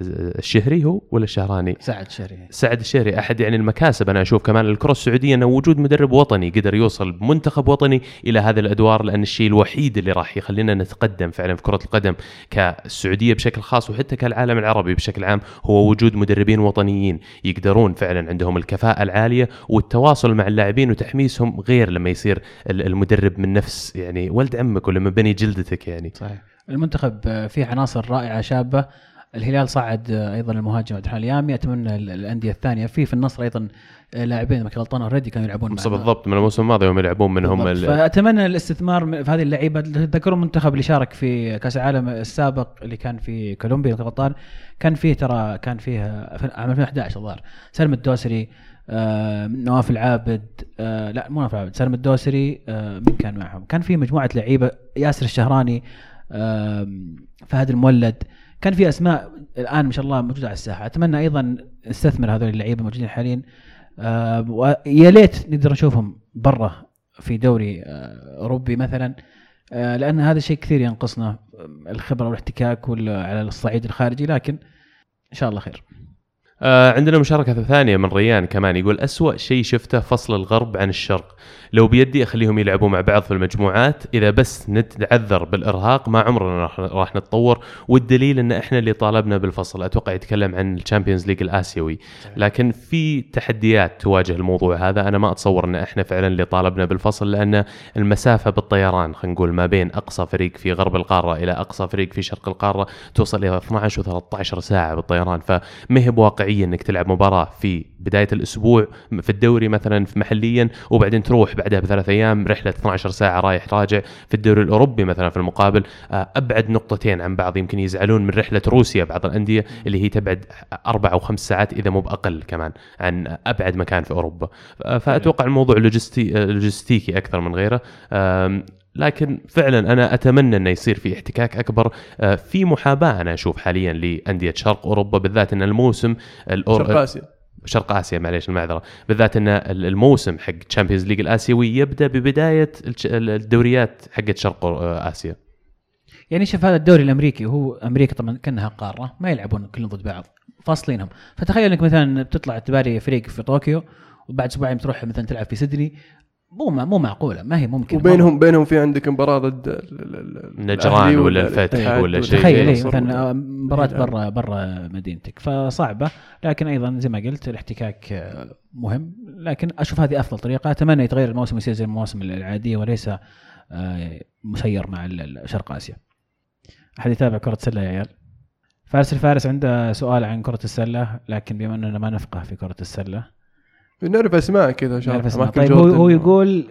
الشهري هو ولا الشهراني؟ سعد شهري. سعد الشهري أحد يعني المكاسب أنا أشوف كمان للكره السعودية أنه وجود مدرب وطني قدر يوصل بمنتخب وطني إلى هذه الأدوار لأن الشيء الوحيد اللي راح يخلينا نتقدم فعلا في كرة القدم كالسعودية بشكل خاص وحتى كالعالم العربي بشكل عام هو وجود مدربين وطنيين يقدرون فعلا عندهم الكفاءة العالية والتواصل مع اللاعبين وتحميسهم غير لما يصير ال- المدرب من نفس يعني ولد عمك ولا من بني جلدتك يعني. صحيح. المنتخب فيه عناصر رائعة شابة الهلال صعد آه، أيضا المهاجم عبد الرحمن اليامي أتمنى ال- الأندية الثانية. في في النصر أيضا آه، لاعبين ما كنت غلطان أوريدي كانوا يلعبون معنا. بالضبط من الموسم الماضي يوم يلعبون منهم فأتمنى الاستثمار في هذه اللعيبة. تذكرون المنتخب اللي شارك في كأس العالم السابق اللي كان في كولومبيا غلطان كان فيه ترى كان فيه في عام 2011 الظاهر سلم الدوسري آه نواف العابد آه لا مو نواف العابد سلم الدوسري آه مين كان معهم؟ كان في مجموعة لعيبة ياسر الشهراني آه فهد المولد كان في أسماء الآن ما شاء الله موجودة على الساحة. أتمنى أيضا نستثمر هذول اللعيبة الموجودين حاليا. آه ويا ليت نقدر نشوفهم برا في دوري آه أوروبي مثلا. آه لأن هذا الشيء كثير ينقصنا الخبرة والاحتكاك وال- على الصعيد الخارجي. لكن إن شاء الله خير. آه عندنا مشاركة ثانية من ريان كمان يقول أسوأ شيء شفته فصل الغرب عن الشرق. لو بيدي أخليهم يلعبوا مع بعض في المجموعات إذا بس نتعذر بالإرهاق ما عمرنا راح, نتطور. والدليل أن إحنا اللي طالبنا بالفصل أتوقع يتكلم عن ال Champions League الآسيوي. لكن في تحديات تواجه الموضوع هذا أنا ما أتصور أن إحنا فعلا اللي طالبنا بالفصل لأن المسافة بالطيران خلينا نقول ما بين أقصى فريق في غرب القارة إلى أقصى فريق في شرق القارة توصل إلى 12 و13 ساعة بالطيران. فما هي بواقعية أنك تلعب مباراة في بداية الأسبوع في الدوري مثلا في محليا وبعدين تروح بعدها بثلاث أيام رحلة 12 ساعة رايح راجع في الدوري الأوروبي مثلا في المقابل. آه، أبعد نقطتين عن بعض يمكن يزعلون من رحلة روسيا بعض الأندية اللي هي تبعد أربع أو خمس ساعات إذا مو بأقل كمان عن أبعد مكان في أوروبا. ف- فأتوقع الموضوع لوجستي آه، لوجستيكي أكثر من غيره. لكن فعلا أنا أتمنى إنه يصير في احتكاك أكبر آه، في محاباة أنا أشوف حاليا لأندية شرق أوروبا بالذات إن الموسم الأور... شرق آسيا. شرق آسيا معليش المعذرة. بالذات إن الموسم حق Champions League الآسيوي يبدأ ببداية الدوريات حقت شرق آه، آسيا. يعني شوف هذا الدوري الأمريكي وهو أمريكا طبعا كأنها قارة ما يلعبون كلهم ضد بعض فاصلينهم. فتخيل إنك مثلا بتطلع تباري فريق في طوكيو وبعد أسبوعين بتروح مثلا تلعب في سيدني مو مع مو معقولة ما هي ممكن وبينهم بينهم في عندك مباراة ضد ال- ال- ال- نجران الأهلي ولا الفتح ولا شيء. تخيل إيه مثلا ولا- مباراة إيه، برا برا مدينتك. فصعبة لكن أيضا زي ما قلت الاحتكاك آه، مهم. لكن أشوف هذه أفضل طريقة. أتمنى يتغير الموسم يصير زي المواسم العادية وليس آه، مسير مع شرق آسيا. أحد يتابع كرة سله يا عيال؟ فارس الفارس عنده سؤال عن كرة السلة لكن بما أننا ما نفقه في كرة السلة نعرف أسماء كذا نعرف اسمه. مايكل طيب هو, هو يقول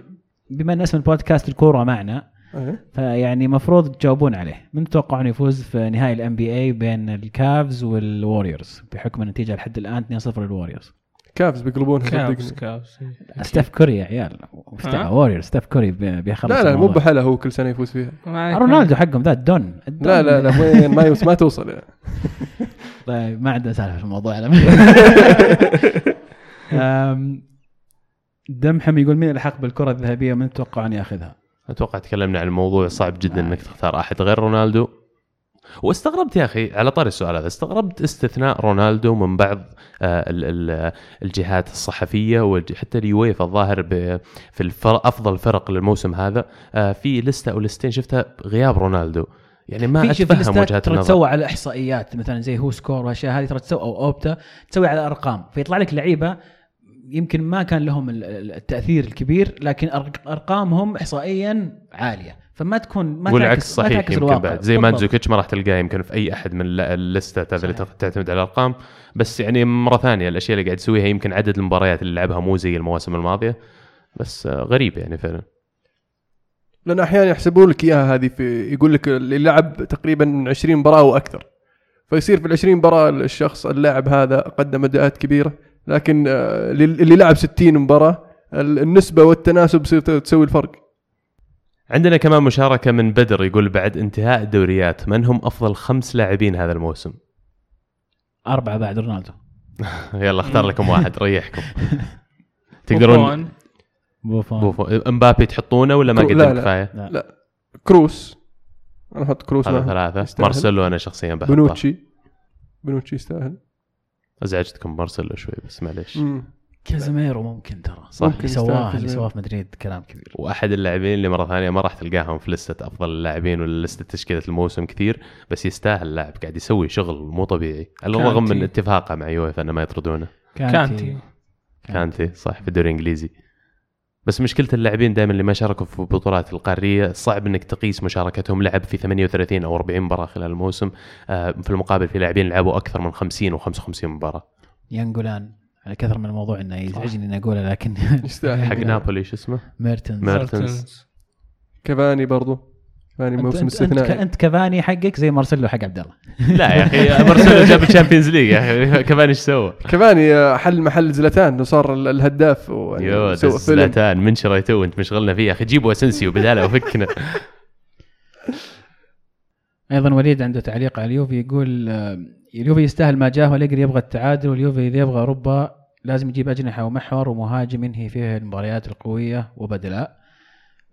بما إن اسم البودكاست الكورة معنا إيه. فيعني مفروض تجاوبون عليه من تتوقعون يفوز في نهائي ال NBA بين ال Cavs وال Warriors بحكم النتيجة لحد الآن 2-0 لل Warriors Cavs بيقلبونها Cavs صدقني Cavs ستيف كوري يا عيال ها؟ Warriors ستيف كوري بي- بيخلص لا لا مو. بحالة هو كل سنة يفوز فيها رونالدو حقهم ذا الدون. لا لا لا وين ما يوصل ما توصل يعني. طيب ما عندنا سالفة في الموضوع دمحم يقول مين الحق بالكرة الذهبية؟ ومن تتوقعون ياخذها؟ أتوقع تكلمنا عن الموضوع صعب جدا نعم. إنك تختار أحد غير رونالدو. واستغربت يا أخي على طاري السؤال هذا استغربت استثناء رونالدو من بعض آه، ال- ال- الجهات الصحفية وحتى اليويفا الظاهر في الفرق أفضل فرق للموسم هذا آه، في لستة أو لستين شفتها غياب رونالدو. يعني ما أتفهم ترى النظر تسوى على إحصائيات مثلا زي WhoScored واشياء هذه ترى تسوى أو Opta تسوي على أرقام. فيطلع لك لعيبة يمكن ما كان لهم ال- ال- التأثير الكبير لكن أرق- أرقامهم احصائيا عالية. فما تكون ما والعكس تعكس ما صحيح تعكس يمكن الواقع. بعد. زي. مانزوكيتش ما راح تلقاه يمكن في أي أحد من ال- الليستات هذه اللي. تعتمد على الأرقام. بس يعني مرة ثانية الأشياء اللي قاعد يسويها يمكن عدد المباريات اللي لعبها مو زي المواسم الماضية. بس غريب يعني فعلا. لأن أحيانا يحسبون لك إياها هذه في يقول لك اللي لعب تقريبا 20 مباراة وأكثر فيصير في ال 20 مباراة الشخص اللاعب هذا قدم أداءات كبيرة. لكن آه، اللي لعب 60 مباراة ال- النسبة والتناسب يصير تسوي الفرق. عندنا كمان مشاركة من بدر يقول بعد انتهاء الدوريات من هم أفضل خمس لاعبين هذا الموسم؟ أربعة بعد رونالدو. يلا اختار لكم واحد ريحكم. تقدرون بوفون. بوفون. بوفو امبابي تحطونه ولا ما قدم لا، لا. كفاية؟ كروس. أنا أحط كروس هذا. ثلاثة. مارسيلو أنا شخصيا بحطه. بنوتشي. بنوتشي يستاهل. أزعجتكم مارسيلو شوي بس معليش. كازيميرو ممكن ترى صح. اللي سواه اللي. سواه في مدريد كلام كبير وأحد اللاعبين اللي مرة ثانية ما راح تلقاهم في لستة أفضل اللاعبين ولا لسته تشكيلة الموسم كثير بس يستاهل اللاعب قاعد يسوي شغل مو طبيعي على الرغم من. اتفاقه مع يويفا إنه ما يطردونه كانتي كانتي صح في الدوري الإنجليزي بس مشكلة اللاعبين دائما اللي ما شاركوا في البطولات القارية صعب إنك تقيس مشاركتهم لعب في 38 أو 40 مباراة خلال الموسم. آه، في المقابل في لاعبين لعبوا أكثر من 50 و55 مباراة. ينقلان على كثر من الموضوع إنه يزعجني إني أقوله لكن يستاهل. حق نابولي شو اسمه؟ ميرتنز. ميرتنز. كافاني برضو. انت, موسم انت, أنت, استثنائي انت كفاني حقك زي مارسيلو حق عبد الله. لا يا أخي مارسيلو جاب ال Champions League يا أخي. كمان إيش سوى؟ كافاني آه، حل محل زلتان وصار ال- الهداف يو سوى فيلم. زلاتان من شريته وانت مشغلنا فيه يا أخي؟ جيبوا اسنسيو بداله وفكنا أيضا وليد عنده تعليق على اليوفي يقول آه، اليوفي يستاهل ما جاه واليجري يبغى التعادل واليوفي إذا يبغى أوروبا لازم يجيب أجنحة ومحور ومهاجم ينهي فيه المباريات القوية وبدلاء.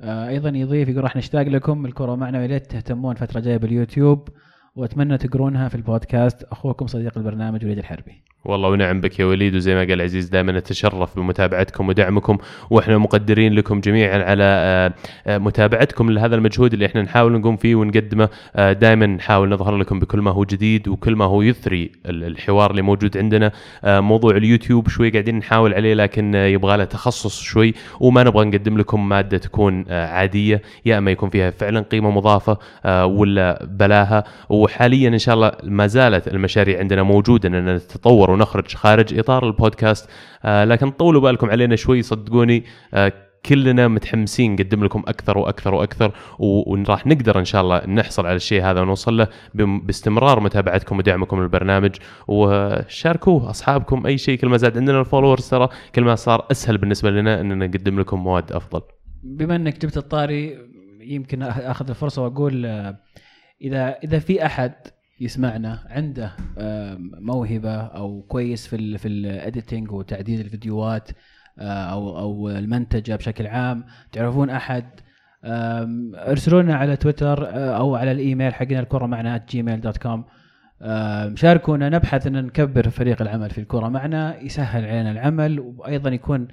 أيضا يضيف يقول راح نشتاق لكم الكرة معنا ويا ريت تهتمون فتره جاية باليوتيوب وأتمنى تقرونها في البودكاست. أخوكم صديق البرنامج وليد الحربي. والله ونعم بك يا وليد وزي ما قال عزيز دائما نتشرف بمتابعتكم ودعمكم وإحنا مقدرين لكم جميعا على آه، آه، متابعتكم لهذا المجهود اللي إحنا نحاول نقوم فيه ونقدمه. آه، دائما نحاول نظهر لكم بكل ما هو جديد وكل ما هو يثري ال- الحوار اللي موجود عندنا. موضوع اليوتيوب شوي قاعدين نحاول عليه لكن يبغى له تخصص شوي وما نبغى نقدم لكم مادة تكون عادية يا أما يكون فيها فعلا قيمة مضافة ولا بلاها. وحاليا إن شاء الله ما زالت المشاريع عندنا موجودة إننا نتطور ونخرج خارج إطار البودكاست آه، لكن طولوا بالكم علينا شوي صدقوني آه، كلنا متحمسين نقدم لكم أكثر وأكثر وأكثر وراح نقدر إن شاء الله نحصل على الشيء هذا ونوصل له باستمرار متابعتكم ودعمكم للبرنامج وشاركوه أصحابكم أي شيء كل ما زاد عندنا الفولورز ترى كل ما صار أسهل بالنسبة لنا إننا نقدم لكم مواد أفضل. بما إنك جبت الطاري يمكن أخذ الفرصة وأقول آه، اذا إذا في أحد يسمعنا عنده موهبة أو كويس في في ال editing وتعديل الفيديوهات آه، أو أو المنتجة بشكل عام. تعرفون أحد؟ ارسلوا لنا على تويتر آه، أو على الإيميل حقنا الكره معنا Gmail dot com شاركونا نبحث إن نكبر فريق العمل في الكره معنا يسهل علينا العمل وأيضا يكون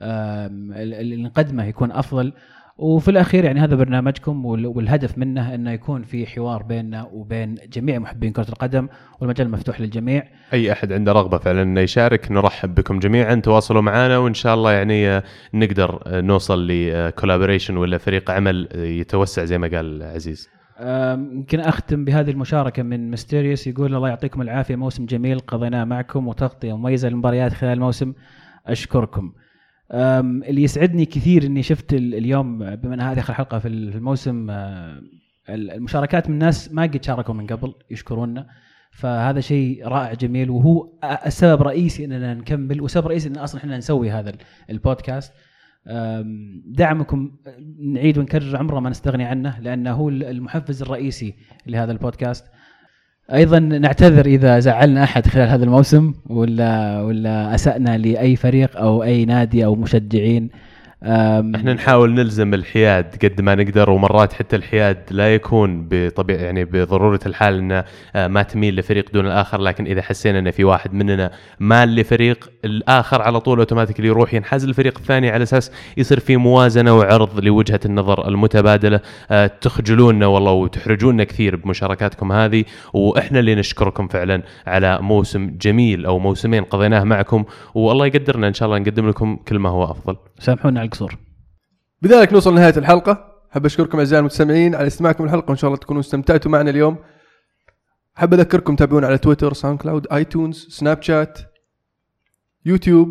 اللي نقدمه يكون أفضل. وفي الأخير يعني هذا برنامجكم وال- والهدف منه إنه يكون في حوار بيننا وبين جميع محبين كرة القدم والمجال مفتوح للجميع أي أحد عنده رغبة فعلا إنه يشارك نرحب بكم جميعا تواصلوا معنا وإن شاء الله يعني آه، نقدر آه، نوصل ل collaboration ولا فريق عمل آه، يتوسع زي ما قال عزيز. يمكن أختم بهذه المشاركة من ميستيريوس يقول الله يعطيكم العافية موسم جميل قضيناه معكم وتغطية مميزة للمباريات خلال الموسم أشكركم. اللي يسعدني كثير إني شفت ال- اليوم بما إن هذه آخر حلقة في ال- في الموسم ال- المشاركات من ناس ما قد شاركوا من قبل يشكرونا فهذا شيء رائع جميل وهو السبب الرئيسي إننا نكمل والسبب الرئيسي إن أصلا إحنا نسوي هذا ال- البودكاست. دعمكم نعيد ونكرر عمره ما نستغني عنه لأنه هو المحفز الرئيسي لهذا البودكاست. أيضا نعتذر إذا زعلنا أحد خلال هذا الموسم ولا ولا أسأنا لأي فريق أو أي نادي أو مشجعين إحنا نحاول نلزم الحياد قد ما نقدر ومرات حتى الحياد لا يكون بطبيعة يعني بضرورة الحال إنه آه، ما تميل لفريق دون الآخر لكن إذا حسينا ان في واحد مننا مال لفريق الآخر على طول أوتوماتيكلي يروح ينحاز للفريق الثاني على أساس يصير في موازنة وعرض لوجهة النظر المتبادلة آه، تخجلونا والله وتحرجونا كثير بمشاركاتكم هذه وإحنا اللي نشكركم فعلا على موسم جميل أو موسمين قضيناه معكم والله يقدرنا إن شاء الله نقدم لكم كل ما هو أفضل. سامحونا على القصور. بذلك نوصل لنهاية الحلقة. حاب أشكركم أعزائي المستمعين على استماعكم الحلقة وإن شاء الله تكونوا استمتعتوا معنا اليوم. حاب أذكركم تابعونا على تويتر SoundCloud iTunes Snapchat يوتيوب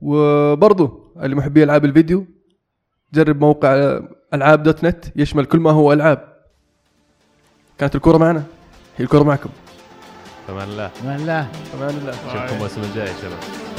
وبرضو اللي محبي ألعاب الفيديو جرب موقع ألعاب dot net يشمل كل ما هو ألعاب. كانت الكره معنا. هي الكره معكم. فمان الله أمان الله أمان الله نشوفكم الموسم الجاي يا شباب.